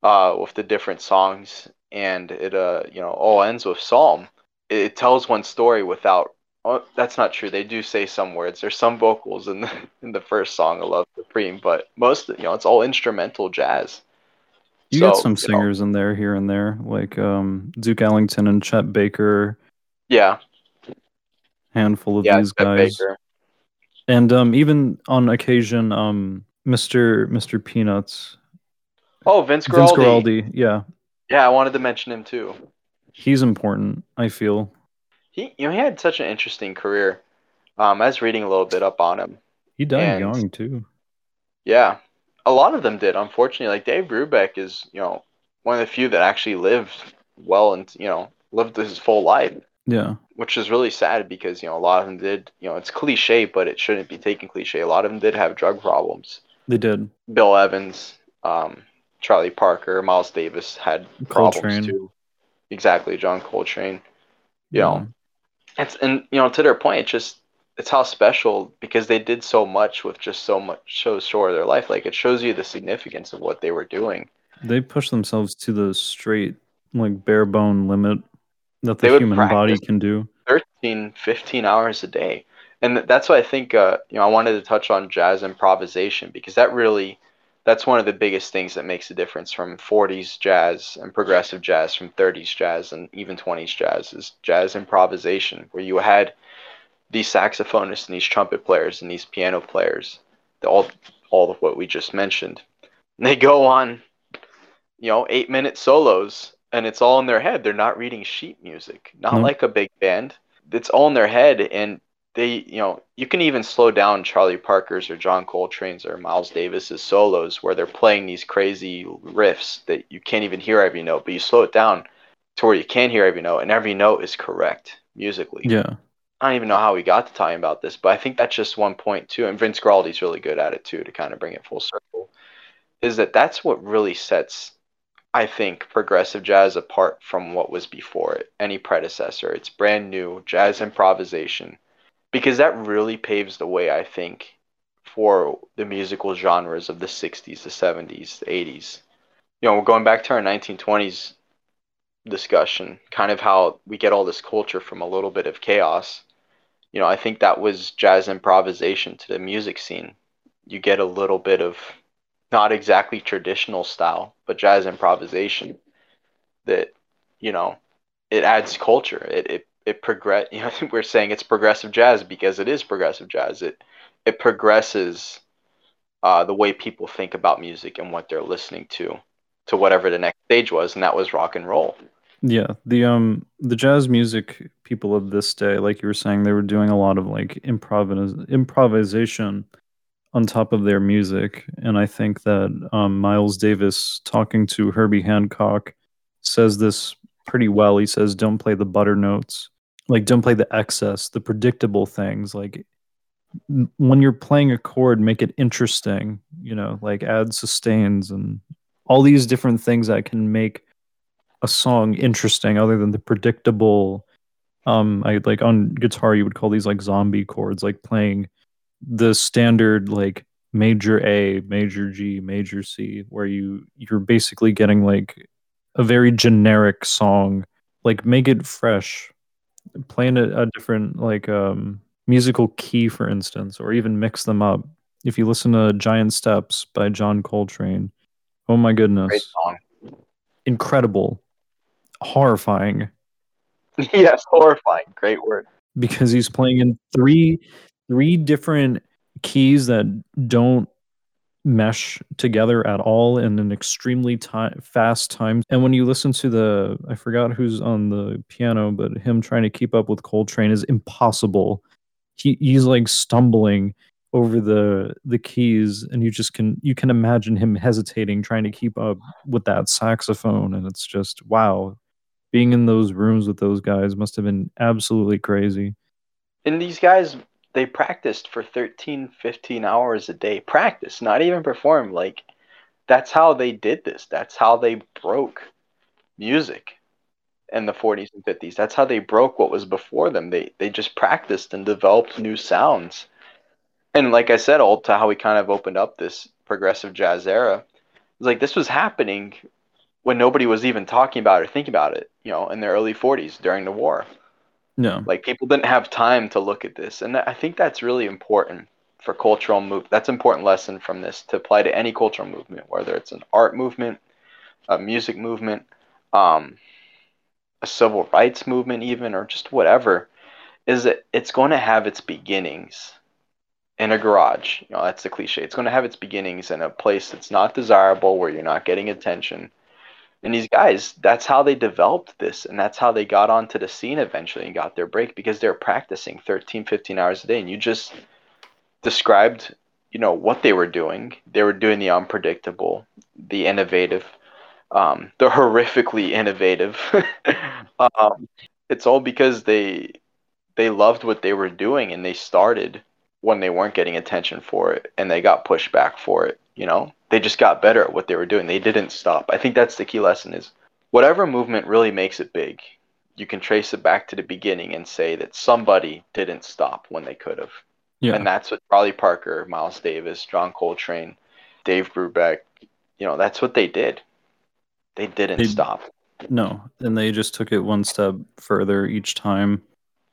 uh with the different songs and it uh you know all ends with psalm it, tells one story without oh, that's not true. They do say some words. There's some vocals in the (laughs) in the first song i love supreme but most you know it's all instrumental jazz. You get So, some you know, singers in there here and there like um duke ellington and chet baker. Yeah. Handful of yeah these Chet guys. Baker. and um even on occasion um mr mr peanuts. Oh vince vince Guaraldi. Guaraldi, yeah. Yeah i wanted to mention him too he's important i feel he you know he had such an interesting career um i was reading a little bit up on him he died young too Yeah, a lot of them did. Unfortunately, like Dave Brubeck is, you know, one of the few that actually lived well and you know lived his full life, yeah which is really sad because you know a lot of them did. You know, it's cliche, but it shouldn't be taken cliche. A lot of them did have drug problems. they did Bill Evans, um, Charlie Parker, Miles Davis had problems Coltrane. too. Exactly, John Coltrane. You Yeah. know, it's and you know to their point, it's just it's how special because they did so much with just so much so short of their life. Like it shows you the significance of what they were doing. they pushed themselves to the straight like bare bone limit that the human body can do 13, 15 hours a day. And that's why I think, uh, you know, I wanted to touch on jazz improvisation because that really, that's one of the biggest things that makes a difference from 40s jazz and progressive jazz, from 30s jazz and even 20s jazz, is jazz improvisation, where you had these saxophonists and these trumpet players and these piano players, all, all of what we just mentioned. And they go on, you know, eight minute solos and it's all in their head. They're not reading sheet music, not No. like a big band. It's all in their head. And they, you know, you can even slow down Charlie Parker's or John Coltrane's or Miles Davis's solos where they're playing these crazy riffs that you can't even hear every note, but you slow it down to where you can hear every note and every note is correct musically. yeah I don't even know how we got to talking about this, but I think that's just one point too. And Vince Guaraldi's really good at it too, to kind of bring it full circle. Is that that's what really sets, I think, progressive jazz apart from what was before it, any predecessor. It's brand new jazz improvisation, because that really paves the way, I think, for the musical genres of the '60s, the '70s, the '80s. You know, going back to our 1920s discussion, kind of how we get all this culture from a little bit of chaos. You know, I think that was jazz improvisation to the music scene. You get a little bit of not exactly traditional style, but jazz improvisation that, you know, it adds culture. It it it progress. (laughs) You know, we're saying it's progressive jazz because it is progressive jazz. It it progresses uh, the way people think about music and what they're listening to, to whatever the next stage was, and that was rock and roll. Yeah, the um the jazz music people of this day, like you were saying, they were doing a lot of like improvis improvisation on top of their music, and I think that um, Miles Davis talking to Herbie Hancock says this pretty well. He says, "Don't play the butter notes, like don't play the excess, the predictable things. Like when you're playing a chord, make it interesting. You know, like add sustains and all these different things that can make." a song interesting other than the predictable um i like on guitar you would call these like zombie chords like playing the standard like major A, major G, major C, where you you're basically getting like a very generic song. Like make it fresh, playing a, a different like um musical key, for instance, or even mix them up. If you listen to Giant Steps by John Coltrane, oh my goodness. Incredible. Horrifying. (laughs) yes, horrifying. Great word. Because he's playing in three three different keys that don't mesh together at all in an extremely time fast time. And when you listen to the i forgot who's on the piano but him trying to keep up with coltrane is impossible. He, he's like stumbling over the the keys and you just can you can imagine him hesitating trying to keep up with that saxophone. And it's just wow. Being in those rooms with those guys must have been absolutely crazy. And these guys they practiced for 13 15 hours a day. Practice not even perform. Like that's how they did this. That's how they broke music in the 40s and 50s that's how they broke what was before them. They they just practiced and developed new sounds. And like i said all to how we kind of opened up this progressive jazz era it's like this was happening when nobody was even talking about it or thinking about it you know in the early 40s during the war no. Like people didn't have time to look at this, and I think that's really important for cultural move. That's an important lesson from this to apply to any cultural movement, whether it's an art movement, a music movement, um, a civil rights movement, even, or just whatever. Is that it's going to have its beginnings in a garage. You know, that's the cliche. It's going to have its beginnings in a place that's not desirable, where you're not getting attention and these guys, that's how they developed this. And that's how they got onto the scene eventually and got their break because they're practicing 13, 15 hours a day. And you just described, you know, what they were doing. They were doing the unpredictable, the innovative, um, the horrifically innovative. (laughs) um, it's all because they they loved what they were doing and they started when they weren't getting attention for it and they got pushed back for it, you know? They just got better at what they were doing. They didn't stop. I think that's the key lesson is whatever movement really makes it big, you can trace it back to the beginning and say that somebody didn't stop when they could have. Yeah. And that's what Charlie Parker, Miles Davis, John Coltrane, Dave Brubeck, you know, that's what they did. They didn't they, stop. No, and they just took it one step further each time.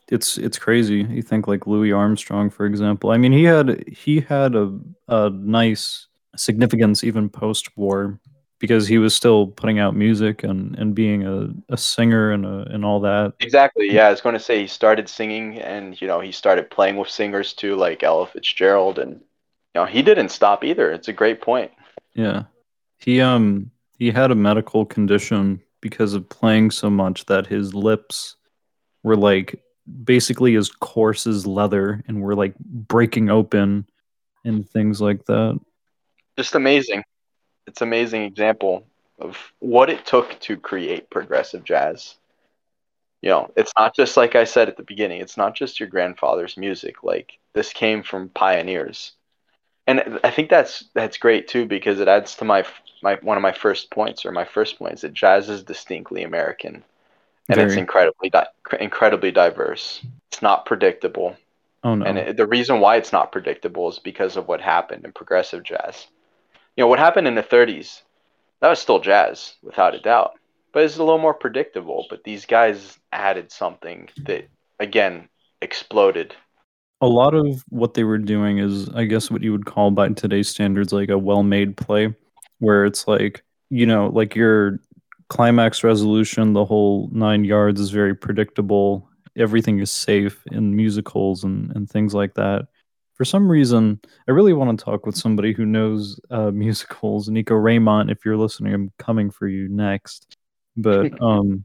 It's it's crazy. You think like Louis Armstrong, for example. I mean, he had he had a a nice significance even post war because he was still putting out music and, and being a, a singer and a, and all that. Exactly. Yeah, I was going to say he started singing and you know he started playing with singers too, like Ella Fitzgerald, and you know he didn't stop either. It's a great point. Yeah, he um he had a medical condition because of playing so much that his lips were like basically as coarse as leather and were like breaking open and things like that just amazing. It's amazing example of what it took to create progressive jazz. You know, it's not just like I said at the beginning, it's not just your grandfather's music. Like this came from pioneers. And I think that's that's great too because it adds to my my one of my first points or my first point is that jazz is distinctly American. And Very. it's incredibly di- incredibly diverse. It's not predictable. Oh no. And it, the reason why it's not predictable is because of what happened in progressive jazz you know what happened in the 30s that was still jazz without a doubt. But it's a little more predictable but these guys added something that again exploded. A lot of what they were doing is i guess what you would call by today's standards like a well-made play where it's like you know like your climax resolution the whole nine yards is very predictable. Everything is safe in musicals and, and things like that for some reason, I really want to talk with somebody who knows uh, (laughs) musicals. Nico Raymond, if you're listening, I'm coming for you next. But (laughs) um,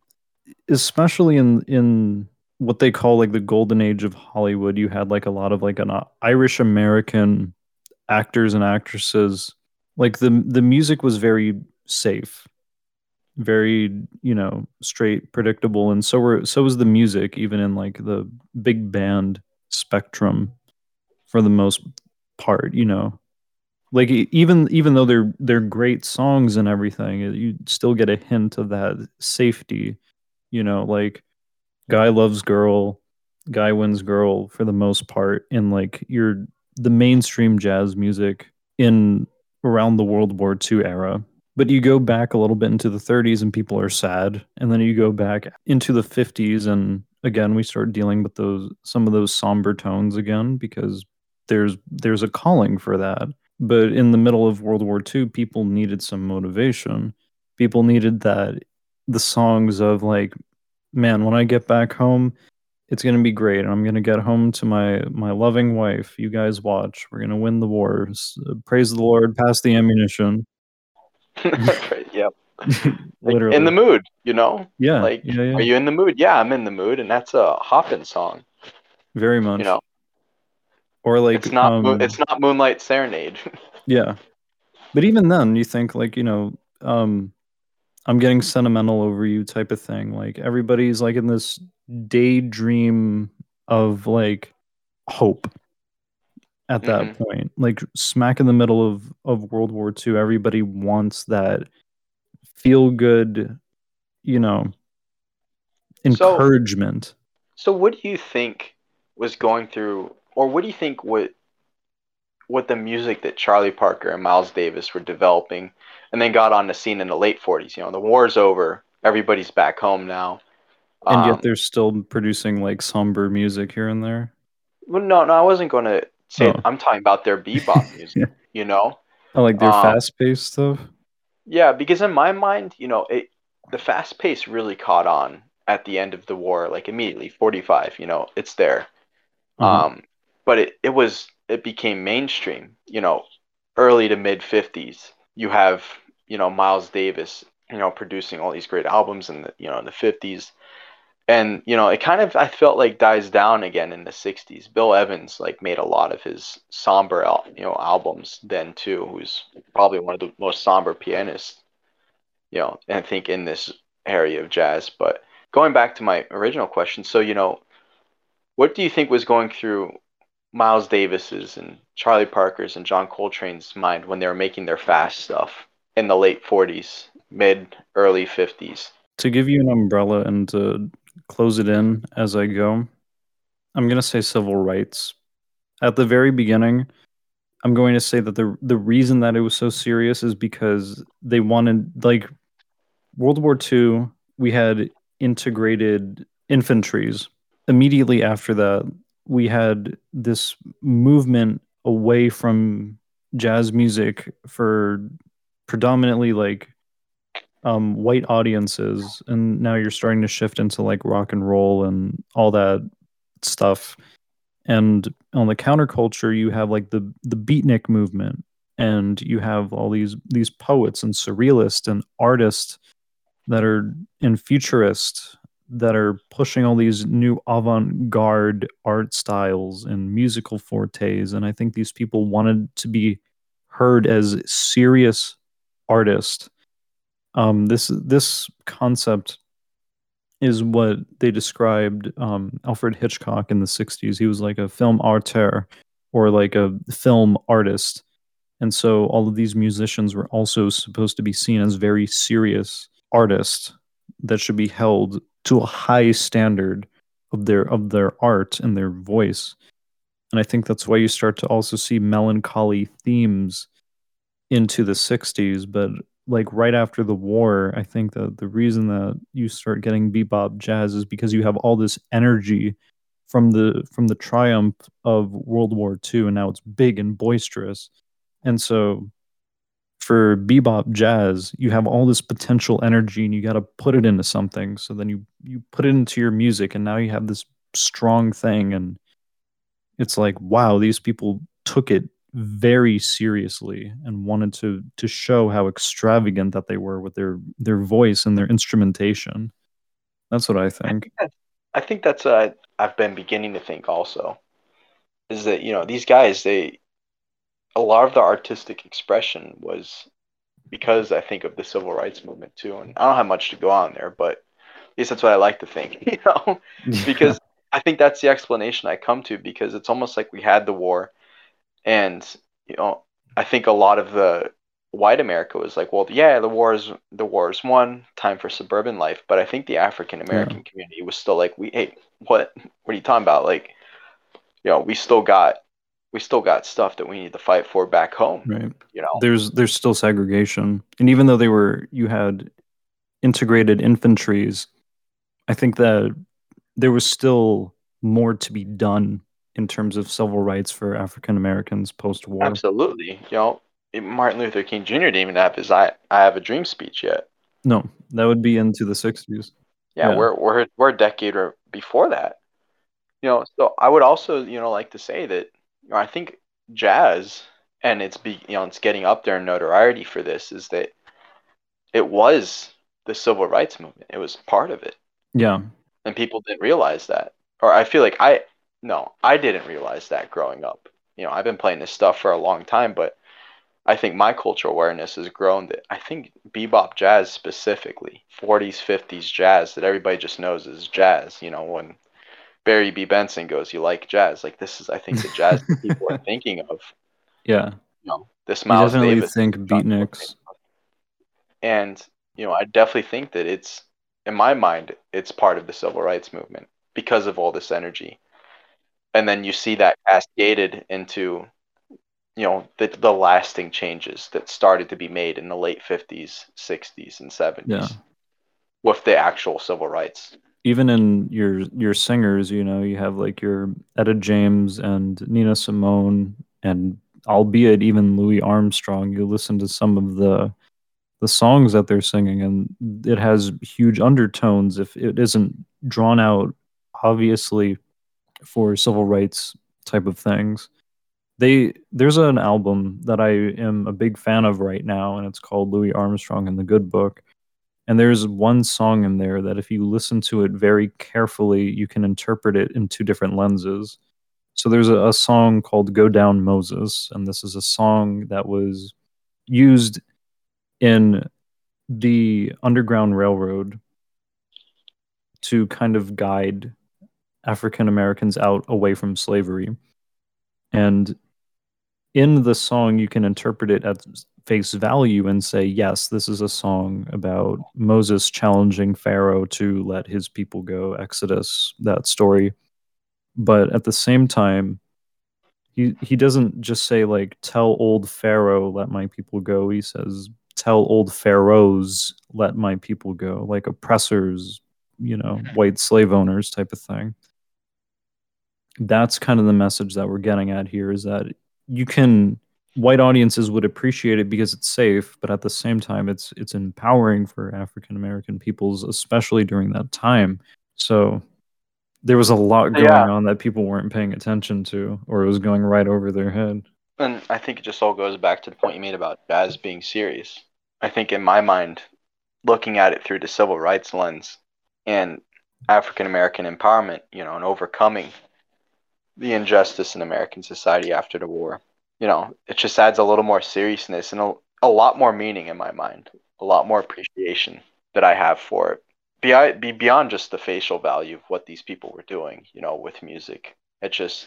especially in in what they call like the golden age of Hollywood, you had like a lot of like an uh, Irish American actors and actresses. Like the the music was very safe, very you know straight, predictable, and so were so was the music, even in like the big band spectrum for the most part, you know. Like even even though they're they're great songs and everything, uh, you still get a hint of that safety, you know, like guy loves girl, guy wins girl for the most part in like your the mainstream jazz music in around the World War II era. But you go back a little bit into the 30s and people are sad, and then you go back into the 50s and again we start dealing with those some of those somber tones again because there's there's a calling for that. But in the middle of World War II, people needed some motivation. People needed that the songs of like, man, when I get back home, it's gonna be great. I'm gonna get home to my my loving wife. You guys watch. We're gonna win the wars. Praise the Lord. Pass the ammunition. (laughs) yep. (laughs) Literally. in the mood, you know. Yeah. Like, yeah, yeah. are you in the mood? Yeah, I'm in the mood, and that's a Hoppin song. Very much. You know. Or like it's not um, it's not Moonlight Serenade. (laughs) yeah, but even then, you think like you know, um, I'm getting sentimental over you type of thing. Like everybody's like in this daydream of like hope at that mm-hmm. point. Like smack in the middle of of World War II, everybody wants that feel good, you know, encouragement. So, so what do you think was going through or what do you think what what the music that Charlie Parker and Miles Davis were developing and then got on the scene in the late 40s. You know, the war's over, everybody's back home now. And um, yet they're still producing like somber music here and there. Well, no, no, I wasn't going to say oh. I'm talking about their bebop (laughs) music, yeah. you know? I like their um, fast paced stuff. Yeah, because in my mind, you know, it the fast pace really caught on at the end of the war, like immediately, 45, you know, it's there. Mm-hmm. Um, but it, it was it became mainstream you know early to mid 50s you have you know miles davis you know producing all these great albums in the you know in the 50s and you know it kind of i felt like dies down again in the 60s bill evans like made a lot of his somber you know albums then too who's probably one of the most somber pianists you know i think in this area of jazz. But going back to my original question so you know what do you think was going through Miles Davis's and Charlie Parker's and John Coltrane's mind when they were making their fast stuff in the late 40s, mid early 50s. To give you an umbrella and to close it in as I go, I'm going to say civil rights. At the very beginning, I'm going to say that the the reason that it was so serious is because they wanted like World War II, we had integrated infantries. Immediately after that, we had this movement away from jazz music for predominantly like um, white audiences and now you're starting to shift into like rock and roll and all that stuff. And on the counterculture you have like the the beatnik movement and you have all these these poets and surrealists and artists that are in futurist that are pushing all these new avant-garde art styles and musical fortes and i think these people wanted to be heard as serious artists. Um, this this concept is what they described um, alfred hitchcock in the 60s he was like a film auteur or like a film artist. And so all of these musicians were also supposed to be seen as very serious artists that should be held to a high standard of their of their art and their voice. And i think that's why you start to also see melancholy themes into the 60s but like right after the war i think that the reason that you start getting bebop jazz is because you have all this energy from the from the triumph of world war ii and now it's big and boisterous. And so for bebop jazz you have all this potential energy and you got to put it into something. So then you you put it into your music and now you have this strong thing and it's like wow these people took it very seriously and wanted to to show how extravagant that they were with their their voice and their instrumentation. That's what i think. i think, I that's uh, i've been beginning to think also is that you know these guys they a lot of the artistic expression was because I think of the civil rights movement too. And I don't have much to go on there, but at least that's what I like to think, (laughs) you know, because I think that's the explanation I come to because it's almost like we had the war and, you know, I think a lot of the white America was like, well, yeah, the war is the war is won, time for suburban life. But I think the African American yeah. community was still like, we, hey, what, what are you talking about? Like, you know, we still got we still got stuff that we need to fight for back home. Right. You know, There's there's still segregation, and even though they were you had integrated infantries, I think that there was still more to be done in terms of civil rights for African Americans post war. absolutely. You know, Martin Luther King Jr. didn't even have his "I I Have a Dream" speech yet. No, that would be into the 60s. Yeah, Yeah. we're we're we're a decade or before that. You know, so I would also you know like to say that I think jazz and it's be you know it's getting up there in notoriety for this is that it was the civil rights movement. It was part of it. Yeah. and people didn't realize that or i feel like i no i didn't realize that growing up you know i've been playing this stuff for a long time but i think my cultural awareness has grown that i think bebop jazz specifically 40s 50s jazz that everybody just knows is jazz you know when barry b benson goes you like jazz like this is i think the jazz people are (laughs) thinking of Yeah. you know this You miles definitely davis think beatniks. and you know i definitely think that it's in my mind it's part of the civil rights movement because of all this energy and then you see that cascaded into you know the, the lasting changes that started to be made in the late 50s 60s and 70s Yeah. with the actual civil rights even in your your singers, you know, you have like your Etta James and Nina Simone, and albeit even Louis Armstrong, you listen to some of the the songs that they're singing, and it has huge undertones if it isn't drawn out obviously for civil rights type of things. They there's an album that I am a big fan of right now, and it's called Louis Armstrong and the Good Book. And there's one song in there that if you listen to it very carefully, you can interpret it in two different lenses. So there's a, a song called Go Down Moses, and this is a song that was used in the Underground Railroad to kind of guide African Americans out away from slavery. And in the song, you can interpret it at face value and say, yes, this is a song about Moses challenging Pharaoh to let his people go, Exodus, that story. But at the same time, he, he doesn't just say, like, tell old Pharaoh, let my people go. He says, tell old pharaohs, let my people go, like oppressors, you know, mm-hmm. white slave owners type of thing. That's kind of the message that we're getting at here is that you can white audiences would appreciate it because it's safe, but at the same time it's it's empowering for African American peoples, especially during that time. So there was a lot going Yeah. on that people weren't paying attention to, or it was going right over their head. And I think it just all goes back to the point you made about jazz being serious. I think in my mind, looking at it through the civil rights lens and African American empowerment, you know, and overcoming the injustice in American society after the war, you know, it just adds a little more seriousness and a, a lot more meaning in my mind, a lot more appreciation that I have for it. Be, be beyond just the facial value of what these people were doing, you know, with music. It just,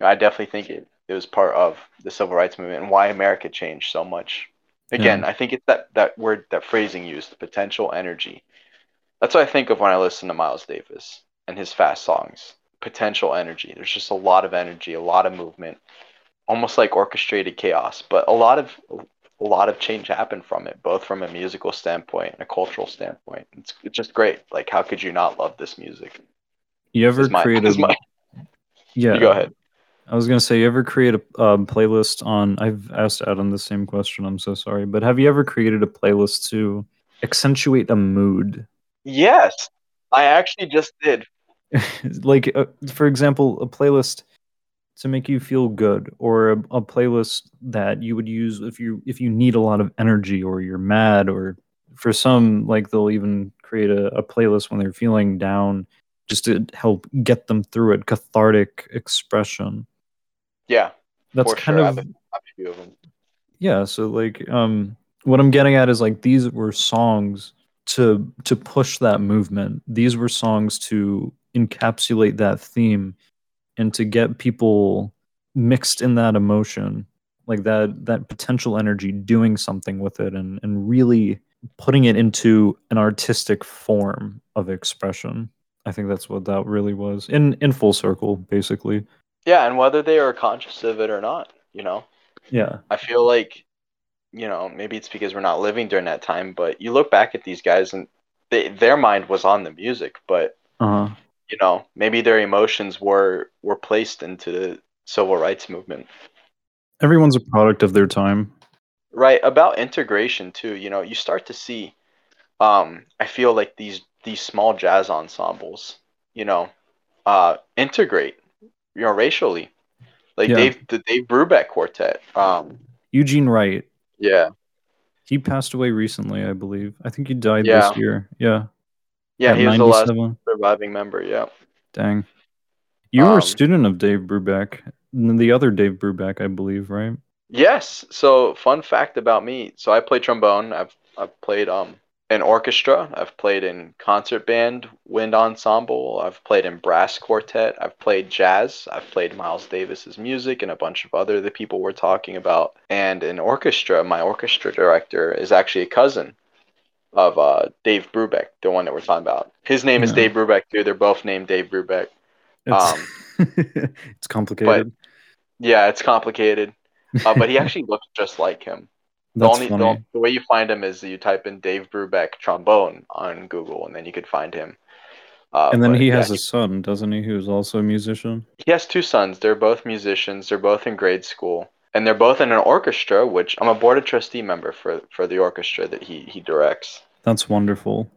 you know, I definitely think it, it was part of the civil rights movement and why America changed so much. Again, Yeah. I think it's that, that word, that phrasing used, potential energy. That's what I think of when I listen to Miles Davis and his fast songs. Potential energy. There's just a lot of energy, a lot of movement, almost like orchestrated chaos. But a lot of a lot of change happened from it, both from a musical standpoint and a cultural standpoint. It's, it's just great. Like, how could you not love this music? You ever my, created is my, yeah you go ahead. I was gonna say, you ever create a um, playlist on? I've asked Adam the same question. I'm so sorry, but have you ever created a playlist to accentuate a mood? Yes, I actually just did. (laughs) like, uh, for example, a playlist to make you feel good, or a, a playlist that you would use if you if you need a lot of energy, or you're mad, or for some, like they'll even create a, a playlist when they're feeling down, just to help get them through it. Cathartic expression. Yeah, That's kind sure, of few of them. yeah so like um what i'm getting at is like these were songs to to push that movement. These were songs to encapsulate that theme and to get people mixed in that emotion like that that potential energy doing something with it and and really putting it into an artistic form of expression. I think that's what that really was. In in full circle basically. Yeah, and whether they are conscious of it or not, you know, Yeah. I feel like, you know, maybe it's because we're not living during that time, but you look back at these guys and they, their mind was on the music, but Uh huh. you know, maybe their emotions were were placed into the civil rights movement. Everyone's a product of their time. Right, about integration too, you know, you start to see um I feel like these these small jazz ensembles, you know, uh integrate, you know, racially. Like Yeah. Dave the Dave Brubeck quartet. Um Eugene Wright. Yeah. He passed away recently, I believe. I think he died Yeah. this year. Yeah. Yeah, at he was the last surviving member, yeah. Dang. You were Um, a student of Dave Brubeck, the other Dave Brubeck, I believe, right? Yes. So, fun fact about me. So, I play trombone. I've I've played um in orchestra. I've played in concert band, wind ensemble. I've played in brass quartet. I've played jazz. I've played Miles Davis's music and a bunch of other the people we're talking about. And in orchestra, my orchestra director is actually a cousin of uh, Dave Brubeck, the one that we're talking about. His name is Dave Brubeck too. They're both named Dave Brubeck. It's, Um, (laughs) it's complicated. Yeah, it's complicated. Uh, but he (laughs) actually looks just like him. The only funny. the, the way you find him is you type in Dave Brubeck trombone on Google, and then you could find him. Uh, and then but he yeah, has a son, doesn't he, who's also a musician? he has two sons. They're both musicians. They're both in grade school, and they're both in an orchestra. Which I'm a board of trustee member for for the orchestra that he he directs. That's wonderful.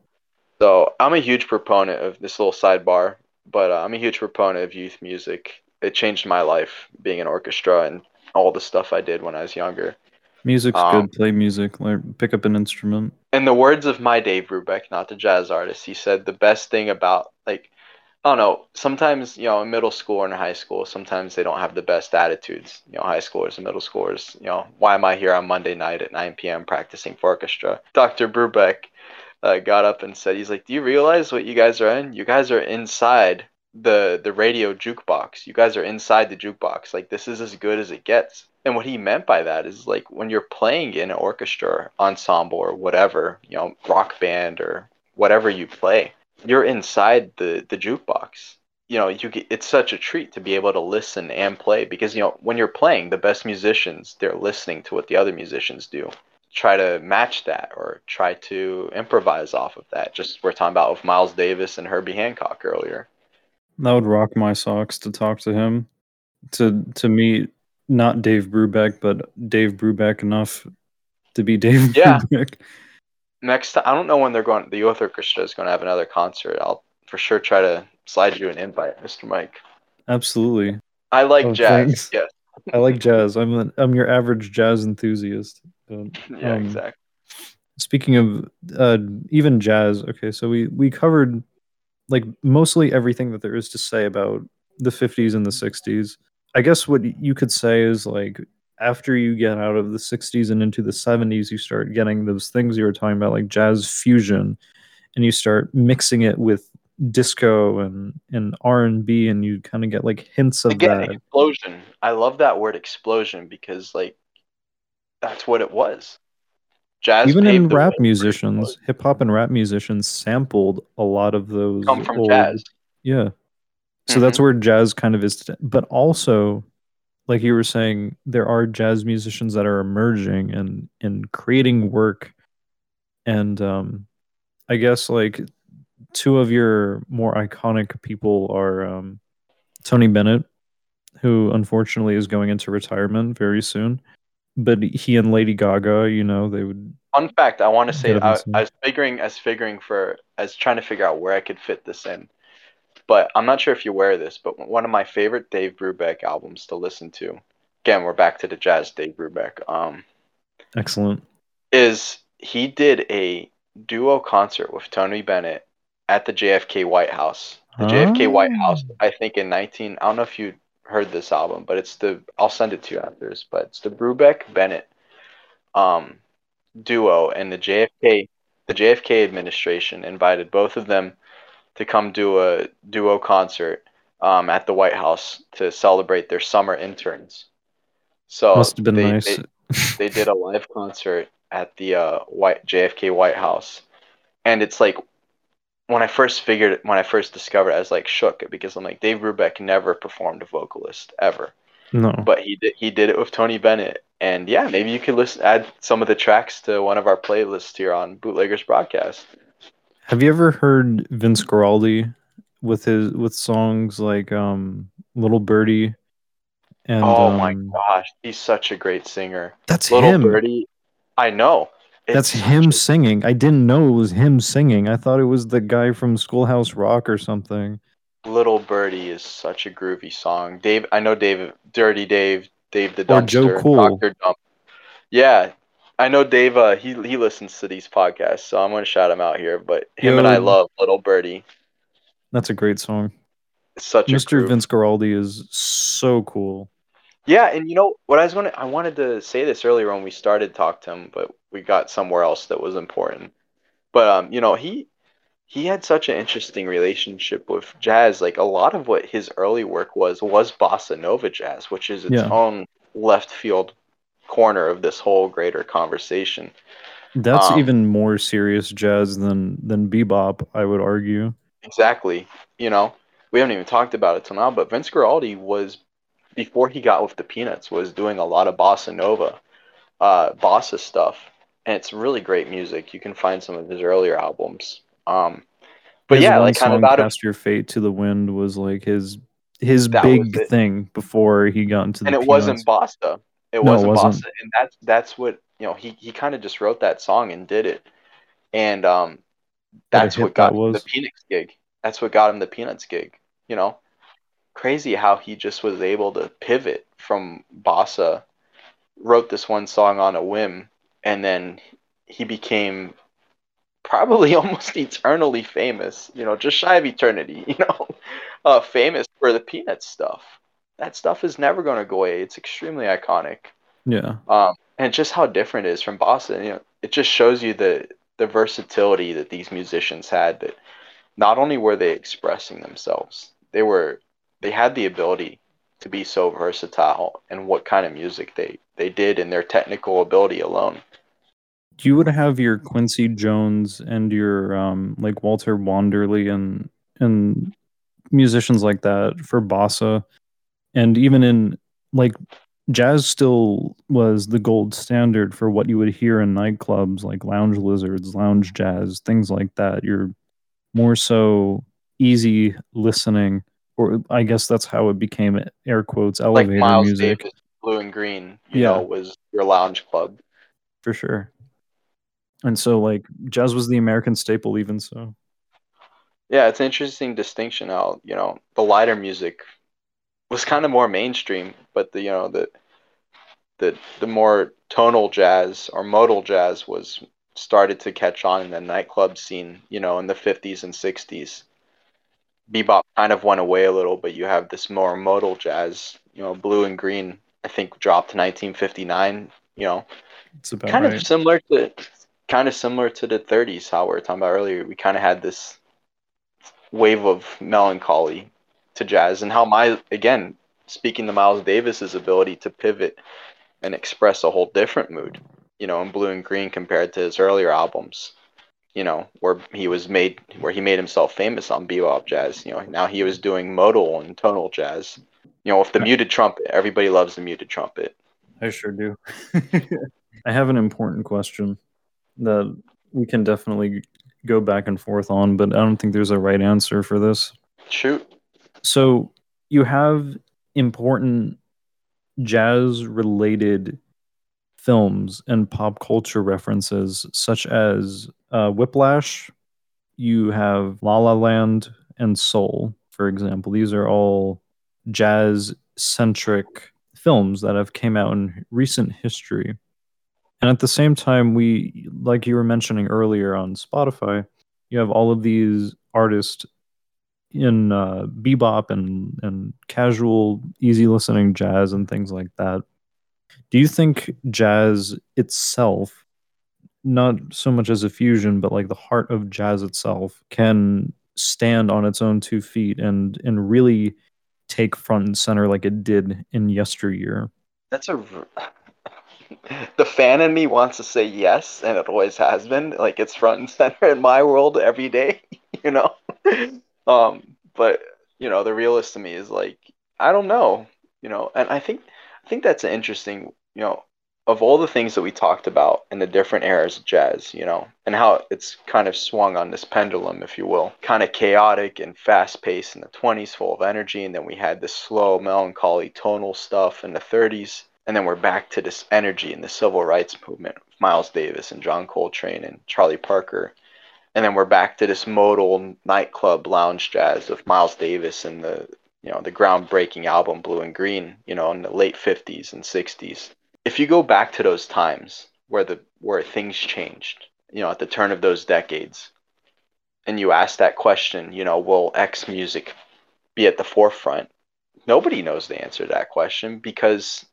So I'm a huge proponent of this little sidebar, but uh, I'm a huge proponent of youth music. It changed my life being an orchestra and all the stuff I did when I was younger. Music's Um, good. Play music. Learn, pick up an instrument. in the words of my Dave Brubeck, not the jazz artist, he said the best thing about like I don't know, sometimes, you know, in middle school or in high school, sometimes they don't have the best attitudes. You know, high schoolers and middle schoolers, you know, why am I here on Monday night at 9 p.m. practicing for orchestra? Dr. Brubeck uh, got up and said, he's like, do you realize what you guys are in? You guys are inside the the radio jukebox. You guys are inside the jukebox. Like this is as good as it gets. And what he meant by that is like when you're playing in an orchestra, ensemble, or whatever, you know, rock band or whatever you play, you're inside the the jukebox. You know, you get, it's such a treat to be able to listen and play because you know when you're playing, the best musicians they're listening to what the other musicians do. Try to match that or try to improvise off of that. Just we're talking about with Miles Davis and Herbie Hancock earlier. That would rock my socks to talk to him. To to meet not Dave Brubeck, but Dave Brubeck enough to be Dave Yeah. Brubeck. Next time, I don't know when they're going. The youth orchestra is going to have another concert. I'll for sure try to slide you an invite, Mr. Mike. Absolutely. I like Oh, jazz. thanks. Yes. I like jazz. I'm an, I'm your average jazz enthusiast. But, Yeah. um, exactly. Speaking of uh, even jazz, okay, so we we covered like mostly everything that there is to say about the 50s and the 60s. I guess what you could say is like after you get out of the 60s and into the 70s, you start getting those things you were talking about, like jazz fusion, and you start mixing it with disco and and R and B, and you kind of get like hints of Again, that. explosion. I love that word explosion because like that's what it was. Jazz Even in rap musicians, hip hop and rap musicians sampled a lot of those come from old- jazz. Yeah. So that's Mm-hmm. where jazz kind of is. today. But also, like you were saying, there are jazz musicians that are emerging and and creating work. And um, I guess like two of your more iconic people are um, Tony Bennett, who unfortunately is going into retirement very soon. But he and Lady Gaga, you know, they would. Fun fact: I want to say I. I was figuring, as figuring for, as trying to figure out where I could fit this in, but I'm not sure if you're aware of this. But one of my favorite Dave Brubeck albums to listen to, again, we're back to the jazz Dave Brubeck. Um, Excellent. is he did a duo concert with Tony Bennett at the JFK White House. The JFK White. House, I think in 19, I don't know if you heard this album, but it's the, I'll send it to you after this, but it's the Brubeck Bennett um, duo and the JFK, the JFK administration invited both of them to come do a duo concert um, at the White House to celebrate their summer interns. So Must have been they- nice. they- they did a live concert at the uh, White JFK White House, and it's like when I first figured when I first discovered it, I was like shook because I'm like Dave Brubeck never performed a vocalist ever. No. But he did he did it with Tony Bennett. And yeah, maybe you could listen add some of the tracks to one of our playlists here on Bootleggers Broadcast. Have you ever heard Vince Guaraldi with his with songs like um Little Birdie and oh um, my gosh, he's such a great singer. That's Little him. Birdie, I know. It's That's him a- singing. I didn't know it was him singing. I thought it was the guy from Schoolhouse Rock or something. Little Birdie is such a groovy song. Dave, I know Dave, Dirty Dave, Dave the Or Dumpster, Joe Cool. Dr. Dump. Yeah, I know Dave. Uh, he he listens to these podcasts, so I'm gonna shout him out here. But him and I love Little Birdie. That's a great song. Such a Mr. Vince Guaraldi is so cool. Yeah, and you know what I was going to I wanted to say this earlier when we started talk to him, but we got somewhere else that was important. But um, you know, he he had such an interesting relationship with jazz. Like a lot of what his early work was was bossa nova jazz, which is its Yeah. own left field corner of this whole greater conversation. That's Um, even more serious jazz than than bebop, I would argue. Exactly. You know, we haven't even talked about it till now, but Vince Guaraldi was before he got with the Peanuts was doing a lot of bossa nova, uh, bossa stuff, and it's really great music. You can find some of his earlier albums. Um, but His yeah, like kind of out of Your Fate to the Wind" was like his his big thing before he got into the. and it wasn't Peanuts. bossa. It No, wasn't wasn't. bossa, and that's that's what you know. He he kind of just wrote that song and did it, and um, that's what got that him the. Peanuts gig. That's what got him the Peanuts gig. You know, crazy how he just was able to pivot from bossa, wrote this one song on a whim, and then he became probably (laughs) almost eternally famous. You know, just shy of eternity. (laughs) You know, uh, famous for the Peanuts stuff. That stuff is never going to go away. It's extremely iconic. Yeah, Um, and just how different it is from Boston. You know, it just shows you the the versatility that these musicians had. That not only were they expressing themselves, they were they had the ability to be so versatile and what kind of music they they did in their technical ability alone. Do you would have your Quincy Jones and your um like Walter Wanderley and and musicians like that for bossa, and even in like jazz still was the gold standard for what you would hear in nightclubs like lounge lizards, lounge jazz, things like that. You're more so easy listening, or I guess that's how it became air quotes Like elevator Miles music Davis, Blue and Green, you Yeah. know, was your lounge club. for sure. And so like jazz was the American staple even so. Yeah, it's an interesting distinction how, you know, the lighter music was kind of more mainstream, but the, you know, the the the more tonal jazz or modal jazz was started to catch on in the nightclub scene, you know, in the 50s and 60s. Bebop kind of went away a little, but you have this more modal jazz, you know, blue and green, I think dropped in 1959, you know, It's about kind right. of similar to kind of similar to the 30s how we were talking about earlier we kind of had this wave of melancholy to jazz and how my again speaking to miles davis's ability to pivot and express a whole different mood you know in blue and green compared to his earlier albums you know where he was made where he made himself famous on bebop jazz you know now he was doing modal and tonal jazz you know with the muted trumpet everybody loves the muted trumpet I sure do. (laughs) I have an important question that we can definitely go back and forth on, but I don't think there's a right answer for this. shoot So you have important jazz related films and pop culture references such as uh, Whiplash, you have La La Land and Soul, for example. These are all jazz centric films that have came out in recent history. And at the same time, we like you were mentioning earlier on Spotify, you have all of these artists in uh, bebop and and casual, easy listening jazz and things like that. Do you think jazz itself, not so much as a fusion, but like the heart of jazz itself, can stand on its own two feet and and really take front and center like it did in yesteryear? That's a (laughs) the fan in me wants to say yes, and it always has been. Like it's front and center in my world every day. (laughs) you know. Um, but you know, the realist to me is like, I don't know, you know, and I think I think that's an interesting, you know, of all the things that we talked about in the different eras of jazz, you know, and how it's kind of swung on this pendulum, if you will, kind of chaotic and fast paced in the 20s, full of energy. And then we had this slow, melancholy, tonal stuff in the 30s. And then we're back to this energy in the civil rights movement, Miles Davis and John Coltrane and Charlie Parker. And then we're back to this modal nightclub lounge jazz of Miles Davis and the you know the groundbreaking album Blue and Green, you know, in the late 50s and 60s if you go back to those times where the where things changed, you know, at the turn of those decades, and you ask that question, you know, will X music be at the forefront? Nobody knows the answer to that question because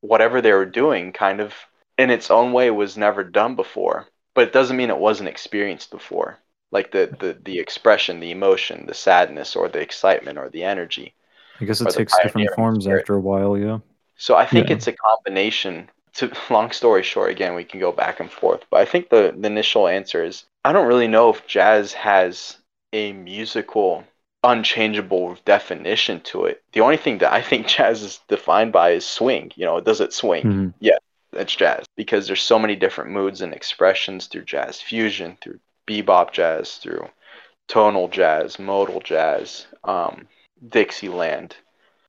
whatever they were doing kind of in its own way was never done before. But it doesn't mean it wasn't experienced before. Like the, the, the expression, the emotion, the sadness, or the excitement, or the energy. I guess it takes different forms spirit. after a while, yeah. So I think yeah. it's a combination. To (laughs) long story short, again, we can go back and forth, but I think the, the initial answer is I don't really know if jazz has a musical unchangeable definition to it. The only thing that I think (laughs) jazz is defined by is swing. You know, does it swing? Mm-hmm. Yeah, it's jazz because there's so many different moods and expressions through jazz fusion, through bebop jazz, through tonal jazz, modal jazz, um, Dixieland.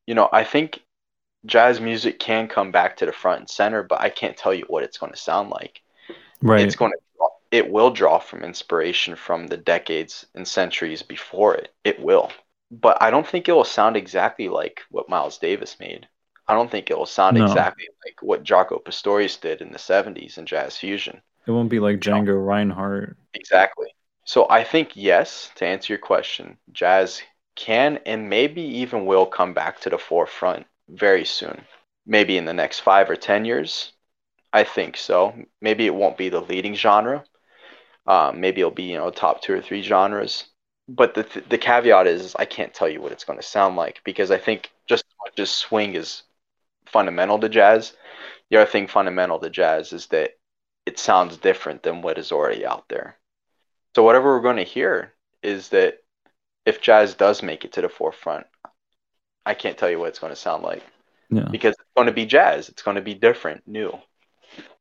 You know, I think jazz music can come back to the front and center, but I can't tell you what it's going to sound like. Right. It's going to it will draw from inspiration from the decades and centuries before it. It will. But I don't think it will sound exactly like what Miles Davis made. I don't think it will sound no. exactly like what Jaco Pastorius did in the 70s in jazz fusion. It won't be like Django no. Reinhardt. Exactly. So I think yes, to answer your question, jazz can and maybe even will come back to the forefront very soon. Maybe in the next five or 10 years. I think so. Maybe it won't be the leading genre. Um, maybe it'll be, you know, top two or three genres. But the, th- the caveat is I can't tell you what it's going to sound like because I think just just swing is fundamental to jazz. The other thing fundamental to jazz is that it sounds different than what is already out there. So whatever we're going to hear is that if jazz does make it to the forefront, I can't tell you what it's going to sound like. Yeah. Because it's going to be jazz. It's going to be different, new.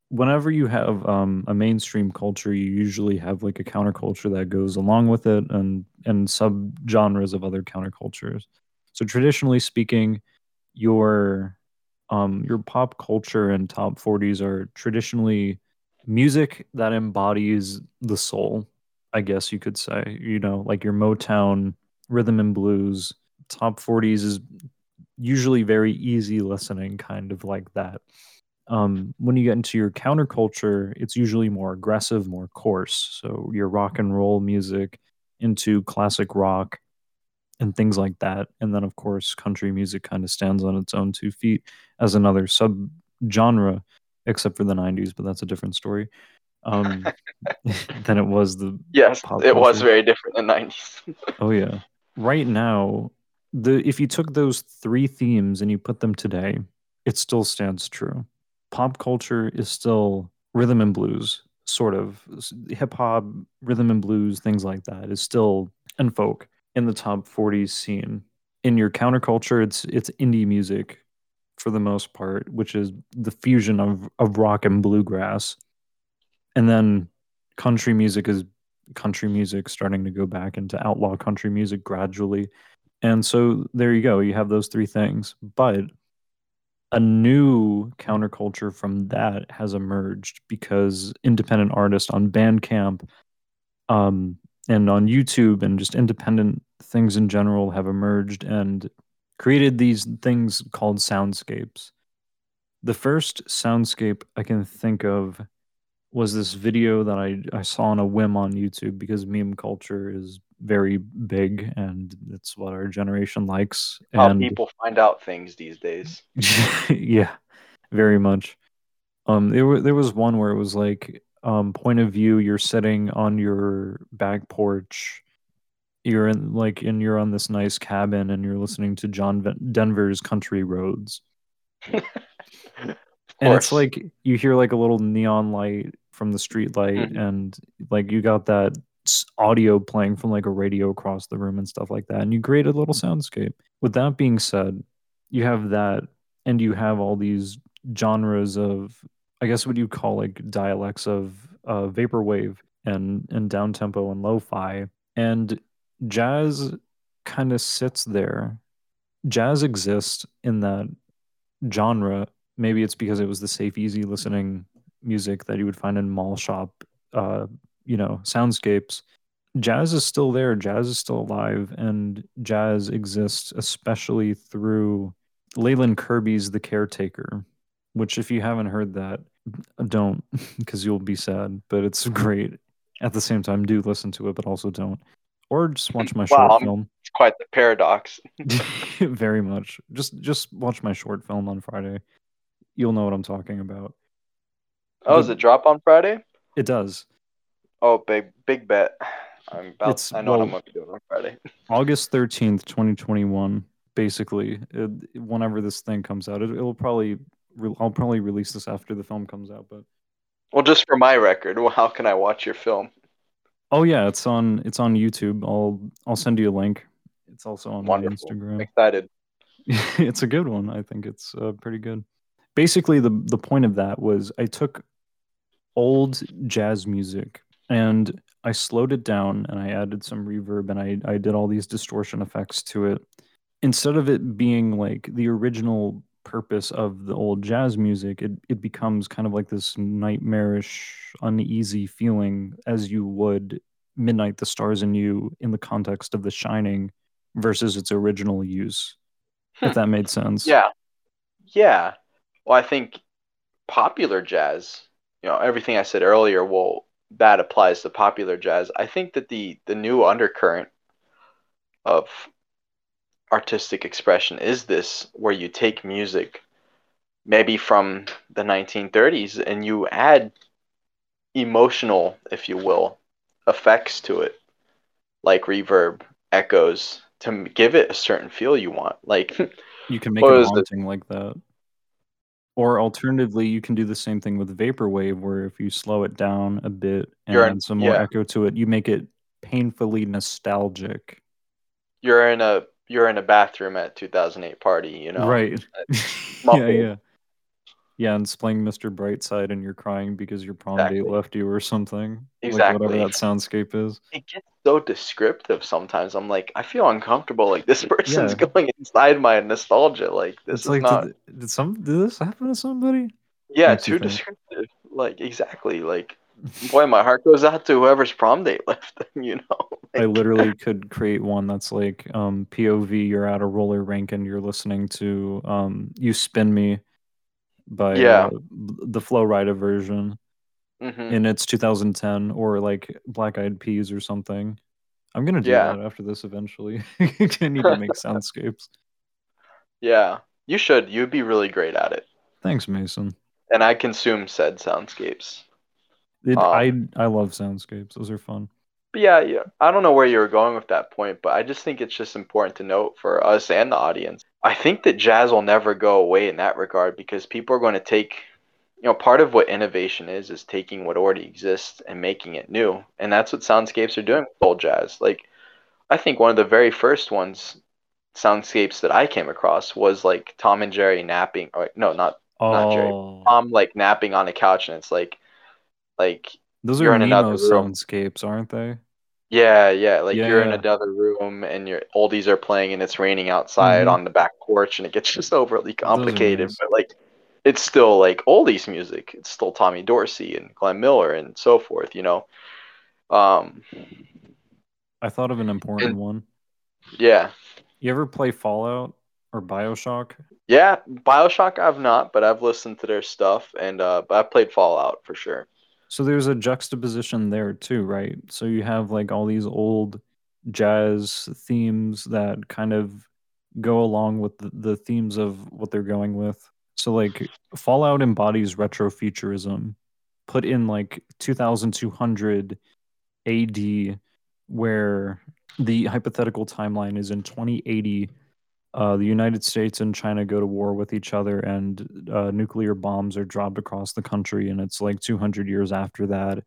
Whenever you have um, a mainstream culture, you usually have like a counterculture that goes along with it, and and sub genres of other countercultures. So traditionally speaking, your um, your pop culture and top 40s are traditionally music that embodies the soul, I guess you could say. You know, like your Motown rhythm and blues, top 40s is usually very easy listening, kind of like that. Um, when you get into your counterculture, it's usually more aggressive, more coarse. So your rock and roll music into classic rock and things like that. And then, of course, country music kind of stands on its own two feet as another sub genre, except for the 90s, but that's a different story. Um, (laughs) (laughs) than it was the yes, it was very different in the 90s. oh yeah, right now the if you took those three themes and you put them today, it still stands true. Pop culture is still rhythm and blues, sort of hip hop, rhythm and blues, things like that is still and folk in the top 40s scene. In your counterculture, it's it's indie music for the most part, which is the fusion of, of rock and bluegrass. And then country music is country music starting to go back into outlaw country music gradually and so there you go. You have those three things. But a new counterculture from that has emerged because independent artists on Bandcamp um, and on YouTube and just independent things in general have emerged and created these things called soundscapes. The first soundscape I can think of was this video that I, I saw on a whim on YouTube because meme culture is very big and it's what our generation likes. How and people find out things these days. (laughs) yeah, very much. Um, there, there was one where it was like, um, point of view, you're sitting on your back porch. You're in like, and you're on this nice cabin, and you're listening to John Denver's Country Roads. (laughs) and it's like you hear like a little neon light from the street light, mm-hmm. and like you got that audio playing from like a radio across the room and stuff like that and you create a little soundscape with that being said you have that and you have all these genres of i guess what you call like dialects of uh, vaporwave and and down tempo and lo-fi. And jazz kind of sits there. Jazz exists in that genre. Maybe it's because it was the safe easy listening music that you would find in mall shop uh, you know soundscapes. Jazz is still there. Jazz is still alive and jazz exists especially through Leyland Kirby's The Caretaker, which if you haven't heard that, don't (laughs) because you'll be sad, but it's great. At the same time, do listen to it, but also don't. Or just watch my Wow, short film. It's quite the paradox. (laughs) Very much. Just just watch my short film on Friday. You'll know what I'm talking about. Oh, The- it drop on Friday? It does. Oh, big big bet. I'm about. It's- I know what I'm gonna be doing on Friday. August 13th, 2021, basically. It, whenever this thing comes out, it, it'll probably re- I'll probably release this after the film comes out, but Well, just for my record, well, how can I watch your film? Oh yeah, it's on it's on YouTube. I'll I'll send you a link. It's also on Wonderful. my I'm Instagram. excited. (laughs) it's a good one. I think it's uh, pretty good. Basically, the the point of that was I took old jazz music and I slowed it down and I added some reverb and I I did all these distortion effects to it. Instead of it being like the original purpose of the old jazz music, it it becomes kind of like this nightmarish, uneasy feeling as you would Midnight the Stars and You in the context of The Shining versus its original use. If Hmm. that made sense. Yeah, yeah. Well, I think popular jazz. You know, everything I said earlier. Well, that applies to popular jazz. I think that the the new undercurrent of artistic expression is this, where you take music, maybe from the 1930s, and you add emotional, if you will, effects to it, like reverb, echoes, to give it a certain feel you want. Like, (laughs) You can make What it was it? haunting like that. Or alternatively, you can do the same thing with vaporwave, where if you slow it down a bit and in- add some more yeah. echo to it, you make it painfully nostalgic. you're in a you're in a bathroom at 2008 party, you know. Right. Uh, (laughs) yeah, yeah. Yeah, and it's playing Mr. Brightside and you're crying because your prom date left you or something. Like Exactly. whatever that soundscape is. It gets so descriptive sometimes. I'm like, I feel uncomfortable. Like this (laughs) person's Yeah. going inside my nostalgia. Like this it's is like not. did, did some did this happen to somebody? yeah, makes too descriptive. Like exactly. Like boy, my heart goes out to whoever's prom date left them. You know. (laughs) I literally (laughs) could create one that's like um, POV. You're at a roller rink and you're listening to um, "You Spin Me" by Yeah. uh, the Flo Rida version, mhm. and it's 2010 or like Black Eyed Peas or something. I'm gonna do Yeah. that after this eventually. (laughs) I need to make soundscapes. Yeah, you should. You'd be really great at it. Thanks, Mason. And I consume said soundscapes. It, Um, I I love soundscapes. Those are fun. But yeah, yeah, I don't know where you were going with that point, but I just think it's just important to note for us and the audience. I think that jazz will never go away in that regard because people are going to take, you know, part of what innovation is is taking what already exists and making it new, and that's what soundscapes are doing with old jazz. Like, I think one of the very first ones, soundscapes that I came across was like Tom and Jerry napping, or no, not Not Jerry. Oh, Tom like napping on a couch, and it's like, like those you're are in another room. soundscapes, aren't they? Yeah, yeah. Like Yeah, you're in another room and your oldies are playing and it's raining outside Mhm. on the back porch and it gets (laughs) just overly complicated. nice. But like it's still like oldies music. It's still Tommy Dorsey and Glenn Miller and so forth, you know. Um I thought of an important And- one. yeah. You ever play Fallout or Bioshock? Yeah, BioShock I've not, but I've listened to their stuff and uh but I've played Fallout for sure. So there's a juxtaposition there too, right? So you have like all these old jazz themes that kind of go along with the, the themes of what they're going with. So like Fallout embodies retrofuturism put in like 2200 AD where the hypothetical timeline is in 2080 uh, the United States and China go to war with each other, and uh, nuclear bombs are dropped across the country. And it's like 200 years after that,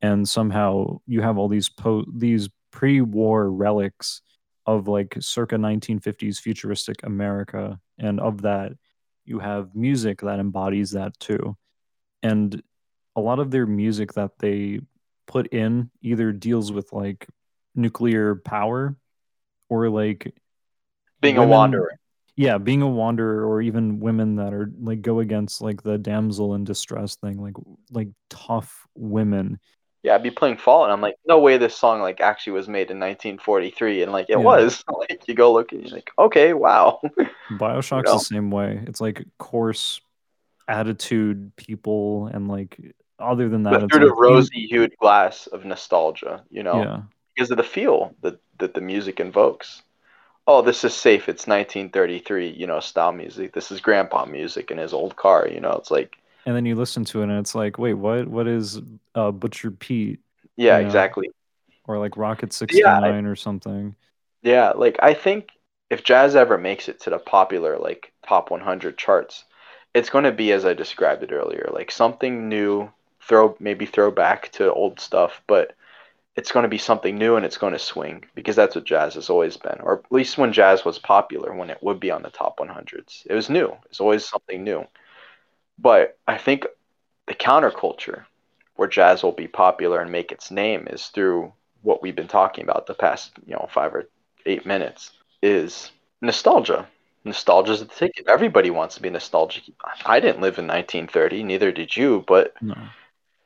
and somehow you have all these po- these pre-war relics of like circa 1950s futuristic America, and of that you have music that embodies that too, and a lot of their music that they put in either deals with like nuclear power or like being women- a wanderer. yeah being a wanderer or even women that are like go against like the damsel in distress thing like like tough women Yeah, I'd be playing Fallout. And I'm like, no way this song like actually was made in 1943, and like it Yeah. was. (laughs) Like you go look and you're like, okay, wow. (laughs) bioshock's know? the same way it's like coarse attitude people and like other than that but it's through the like, rosy-hued glass of nostalgia, you know, yeah because of the feel that that the music invokes. Oh, this is safe. It's 1933, you know, style music. This is grandpa music in his old car. You know, it's like, and then you listen to it and it's like wait what what is uh butcher pete yeah, Yeah. exactly. or like rocket 69 or something Yeah, like I think if jazz ever makes it to the popular like top 100 charts, it's going to be as I described it earlier, like something new, throw maybe throw back to old stuff, but it's going to be something new and it's going to swing because that's what jazz has always been, or at least when jazz was popular, when it would be on the top 100s. It was new. It's always something new. But I think the counterculture where jazz will be popular and make its name is through what we've been talking about the past, you know, 5 or 8 minutes is nostalgia. Nostalgia is the ticket. Everybody wants to be nostalgic. I didn't live in 1930, neither did you, but no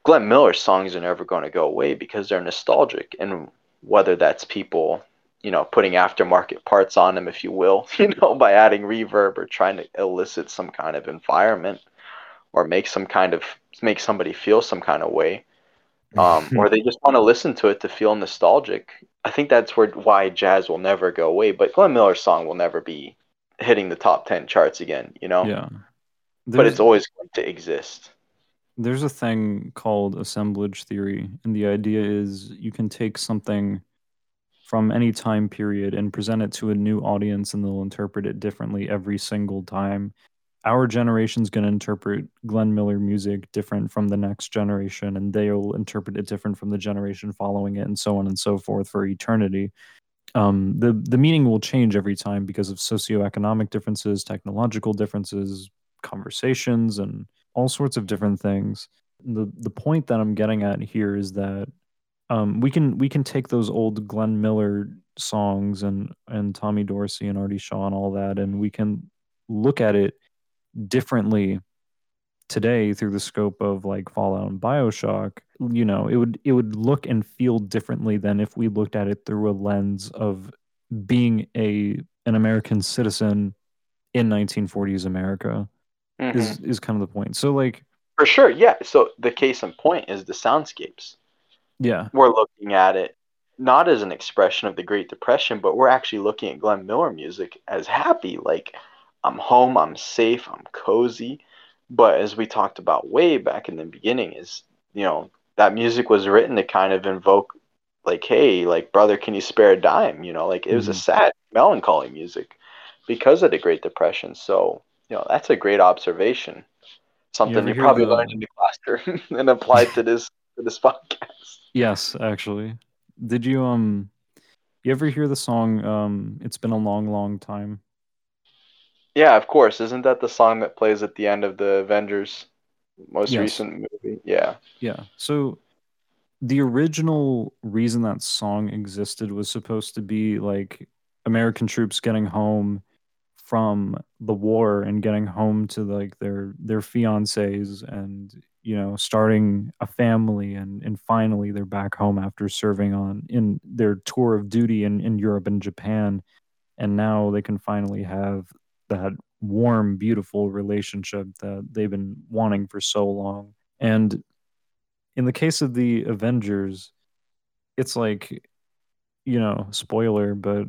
Glenn Miller's songs are never going to go away because they're nostalgic. And whether that's people, you know, putting aftermarket parts on them, if you will, (laughs) you know, by adding reverb or trying to elicit some kind of environment or make some kind of make somebody feel some kind of way. Um, (laughs) or they just want to listen to it to feel nostalgic. I think that's where why jazz will never go away, but Glenn Miller's song will never be hitting the top 10 charts again, you know? yeah But it's always going to exist. There's a thing called assemblage theory, and the idea is you can take something from any time period and present it to a new audience, and they'll interpret it differently every single time. Our generation's going to interpret Glenn Miller music different from the next generation, and they'll interpret it different from the generation following it, and so on and so forth for eternity. Um, the the meaning will change every time because of socioeconomic differences, technological differences, conversations, and all sorts of different things. The the point that I'm getting at here is that um, we can we can take those old Glenn Miller songs and and Tommy Dorsey and Artie Shaw and all that, and we can look at it differently today through the scope of like Fallout and Bioshock. You know, it would it would look and feel differently than if we looked at it through a lens of being a an American citizen in 1940s America Mhm. is is kind of the point. So like For sure, yeah. So the case in point is the soundscapes. yeah, We're looking at it not as an expression of the Great Depression, but we're actually looking at Glenn Miller music as happy. Like, I'm home, I'm safe, I'm cozy. But as we talked about way back in the beginning, is, you know, that music was written to kind of invoke, like, hey, like, brother, can you spare a dime? You know, like, it was a Mhm. sad, melancholy music because of the Great Depression. So, you know, that's a great observation. Something ever you, probably the- learned in the classroom (laughs) and applied to this to this podcast. yes, actually. Did you um you ever hear the song um It's been a long long time? Yeah, of course. Isn't that the song that plays at the end of the Avengers most Yes. recent movie? Yeah. Yeah. So the original reason that song existed was supposed to be like American troops getting home from the war and getting home to like their their fiancés and you know starting a family and and finally they're back home after serving on in their tour of duty in, in Europe and Japan. And now they can finally have that warm beautiful relationship that they've been wanting for so long. And in the case of the Avengers, it's like, you know, spoiler, but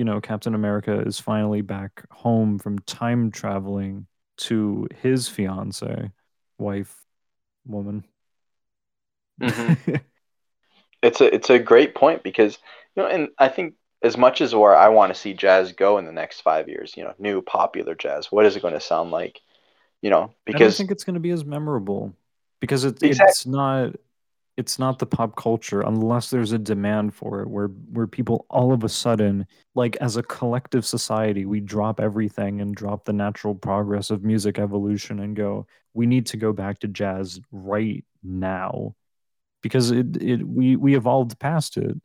you know, Captain America is finally back home from time traveling to his fiance, wife, woman. Mhm. (laughs) It's a it's a great point because you know, and I think as much as where I want to see jazz go in the next five years, you know, new popular jazz, what is it going to sound like? You know, because I don't think it's going to be as memorable because it, Exactly. it's not it's not the pop culture unless there's a demand for it where where people all of a sudden like as a collective society we drop everything and drop the natural progress of music evolution and go we need to go back to jazz right now because it it we we evolved past it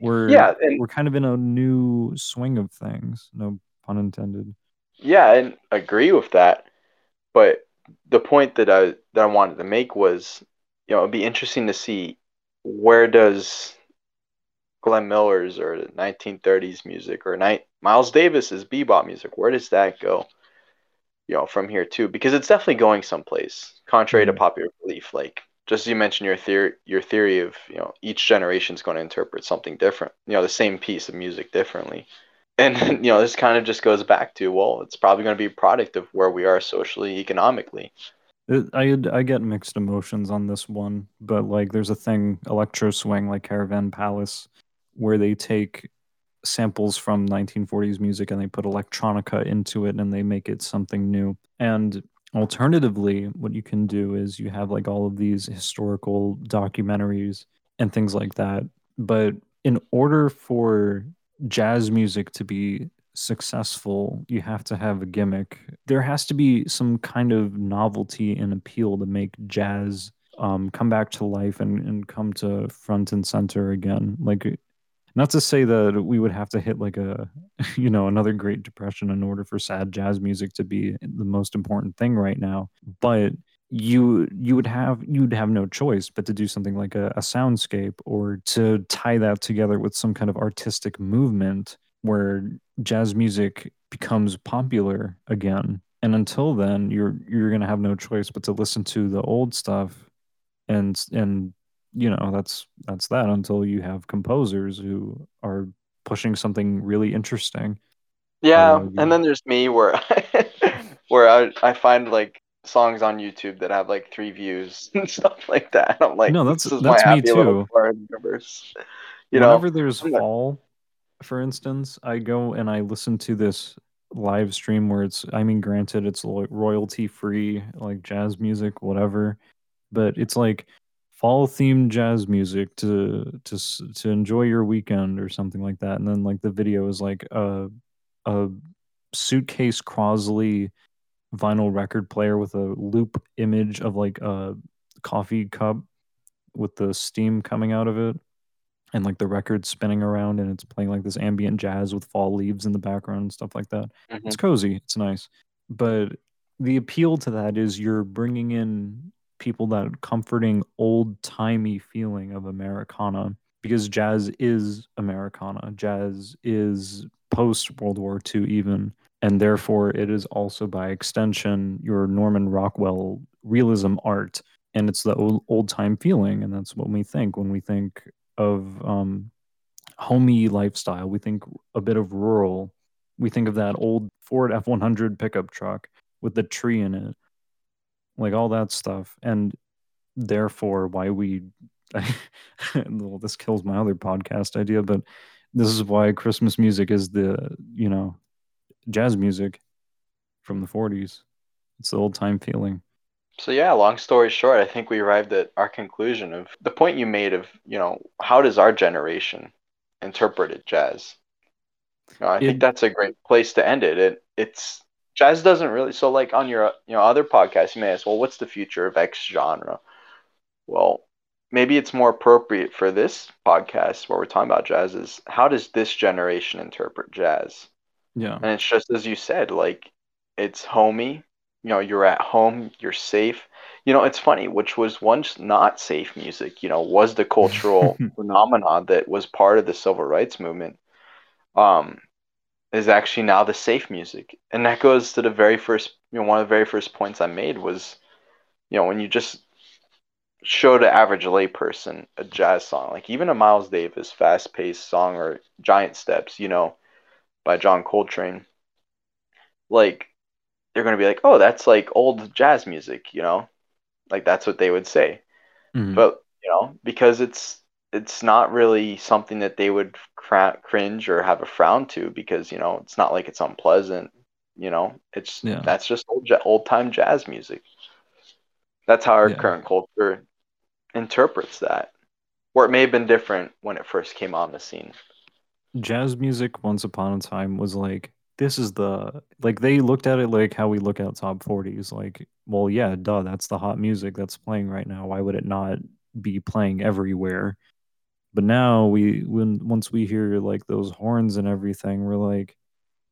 we're Yeah, and we're kind of in a new swing of things no pun intended yeah, and agree with that. But the point that I that I wanted to make was, you know, it'd be interesting to see where does Glenn Miller's or 1930s music or night Miles Davis's bebop music, where does that go? You know, from here too, because it's definitely going someplace, contrary to Mhm. popular belief. Like just as you mentioned your theory, your theory of you know each generation is going to interpret something different. You know, the same piece of music differently. And (laughs) you know, this kind of just goes back to well, it's probably going to be a product of where we are socially, economically. It, I I get mixed emotions on this one, but mm-hmm. like there's a thing electro swing like Caravan Palace where they take samples from 1940s music and they put electronica into it and they make it something new. And alternatively, what you can do is you have like all of these historical documentaries and things like that. But in order for jazz music to be successful, you have to have a gimmick. There has to be some kind of novelty and appeal to make jazz um, come back to life and, and come to front and center again. Like, not to say that we would have to hit like a, (laughs) you know, another Great Depression in order for sad jazz music to be the most important thing right now, but you you would have you'd have no choice but to do something like a, a soundscape or to tie that together with some kind of artistic movement where jazz music becomes popular again and until then you're you're going to have no choice but to listen to the old stuff and and you know that's that's that until you have composers who are pushing something really interesting Yeah, argue. Uh, and then there's me where (laughs) where I I find like songs on YouTube that have like three views (laughs) and stuff like that. I'm like, No, that's- that's me too. corner of universe. You know, whenever there's I'm fall for instance i go and i listen to this live stream where it's i mean granted it's royalty free like jazz music whatever but it's like fall themed jazz music to to to enjoy your weekend or something like that and then like the video is like a a suitcase crosley vinyl record player with a loop image of like a coffee cup with the steam coming out of it and like the record spinning around and it's playing like this ambient jazz with fall leaves in the background and stuff like that. Mhm. It's cozy, it's nice. But the appeal to that is you're bringing in people that comforting old timey feeling of Americana because jazz is Americana. Jazz is post World War II even and therefore it is also by extension your Norman Rockwell realism art and it's the old time feeling and that's what we think when we think of um homey lifestyle. We think a bit of rural. We think of that old ford f100 pickup truck with the tree in it. Like all that stuff. And therefore why we (laughs) well this kills my other podcast idea but this is why christmas music is the you know jazz music from the 40s it's the old time feeling So yeah, long story short, I think we arrived at our conclusion of the point you made of, you know, how does our generation interpret it, jazz? You know, I think that's a great place to end it. It it's jazz doesn't really so like on your you know other podcasts you may ask, well, what's the future of X genre? Well, maybe it's more appropriate for this podcast where we're talking about jazz is how does this generation interpret jazz? yeah And it's just as you said, like it's homey. You know, you're at home, you're safe. You know, it's funny, which was once not safe music, you know, was the cultural (laughs) phenomenon that was part of the civil rights movement, um, is actually now the safe music. And that goes to the very first, you know, one of the very first points I made was, you know, when you just show the average layperson a jazz song, like even a Miles Davis fast paced song or Giant Steps, you know, by John Coltrane, like they're going to be like, oh, that's like old jazz music, you know? Like that's what they would say. Mhm. But, you know, because it's it's not really something that they would cra- cringe or have a frown to because, you know, it's not like it's unpleasant, you know? It's Yeah. that's just old ja- old-time jazz music. That's how our Yeah. current culture interprets that. Or it may have been different when it first came on the scene. Jazz music once upon a time was like this is the like they looked at it like how we look at top 40s like well yeah duh that's the hot music that's playing right now. Why would it not be playing everywhere? But now we when once we hear like those horns and everything we're like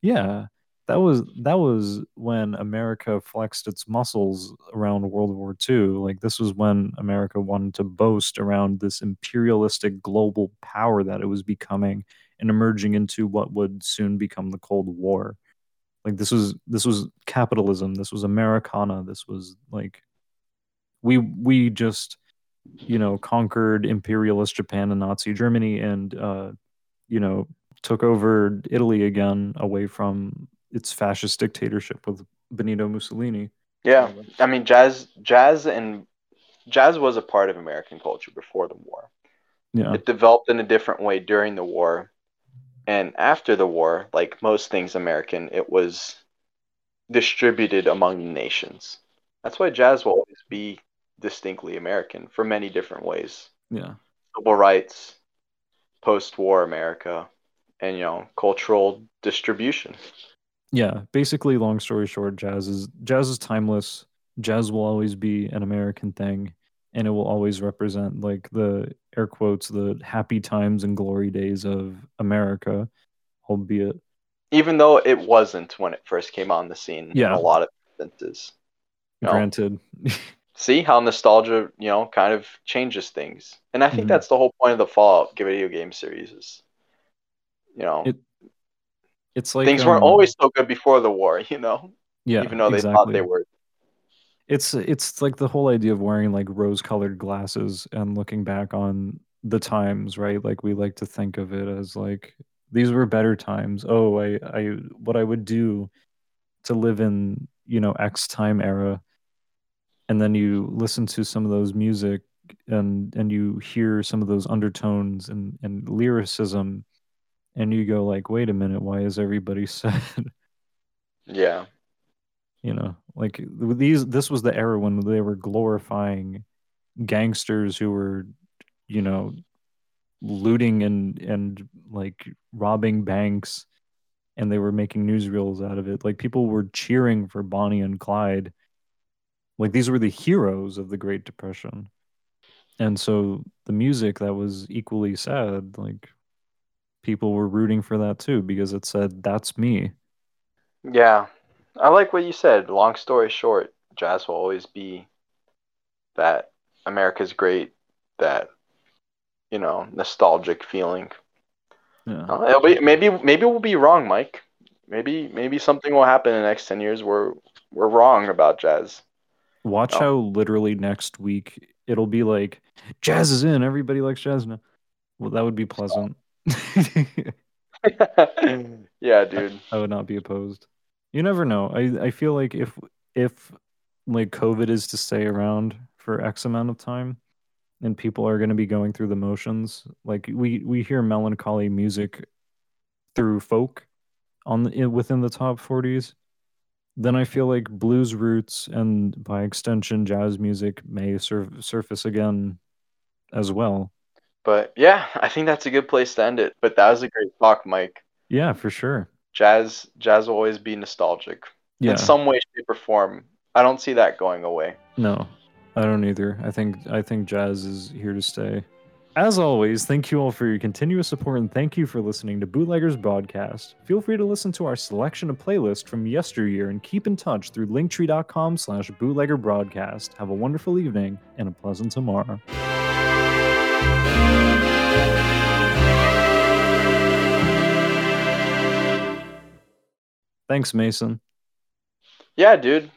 yeah that was that was when america flexed its muscles around world war ii like this was when america wanted to boast around this imperialistic global power that it was becoming and emerging into what would soon become the cold war. Like this was this was capitalism this was americana this was like we we just you know conquered imperialist japan and nazi germany and uh you know took over italy again away from its fascist dictatorship with benito mussolini. Yeah, I mean, jazz, jazz, and jazz was a part of American culture before the war. yeah. It developed in a different way during the war, and after the war, like most things American, it was distributed among the nations. That's why jazz will always be distinctly American for many different ways. yeah Civil rights, post-war America, and you know, cultural distribution. yeah basically long story short jazz is jazz is timeless jazz will always be an american thing and it will always represent like the air quotes the happy times and glory days of america albeit Even though it wasn't when it first came on the scene Yeah. in a lot of instances. No. granted (laughs) see how nostalgia, you know, kind of changes things. And I think Mhm. that's the whole point of the Fallout video game series is, you know, It- it's like things weren't um, always so good before the war, (laughs) you know, yeah even though they exactly. thought they were. It's it's like the whole idea of wearing like rose colored glasses and looking back on the times right? Like we like to think of it as like these were better times. Oh i i what i would do to live in you know x time era. And then you listen to some of those music and and you hear some of those undertones and and lyricism. And you go like wait a minute why is everybody (laughs) sad? Yeah. You know like these this was the era when they were glorifying gangsters who were you know looting and and like robbing banks and they were making newsreels out of it. Like people were cheering for bonnie and clyde. Like these were the heroes of the great depression. And so the music that was equally sad like people were rooting for that too because it said that's me. Yeah. I like what you said. Long story short, jazz will always be that America's great, that, you know, nostalgic feeling. yeah Uh, it'll be, maybe maybe we'll be wrong, Mike. Maybe maybe something will happen in the next 10 years where we're wrong about jazz. Watch Oh. how literally next week it'll be like jazz is in. Everybody likes jazz now. Well, that would be pleasant. (laughs) (laughs) yeah, dude. I would not be opposed. You never know. I I feel like if if like COVID is to stay around for X amount of time, and people are going to be going through the motions, like we we hear melancholy music through folk on the, within the top 40s then i feel like blues roots and by extension jazz music may sur- surface again as well But yeah, I think that's a good place to end it. But that was a great talk, Mike. yeah for sure Jazz jazz will always be nostalgic. yeah In some way, shape, or form. I don't see that going away. no i don't either i think i think jazz is here to stay as always thank you all for your continuous support and thank you for listening to bootleggers broadcast feel free to listen to our selection of playlist from yesteryear and keep in touch through linktree.com slash bootlegger broadcast have a wonderful evening and a pleasant tomorrow thanks mason Yeah, dude.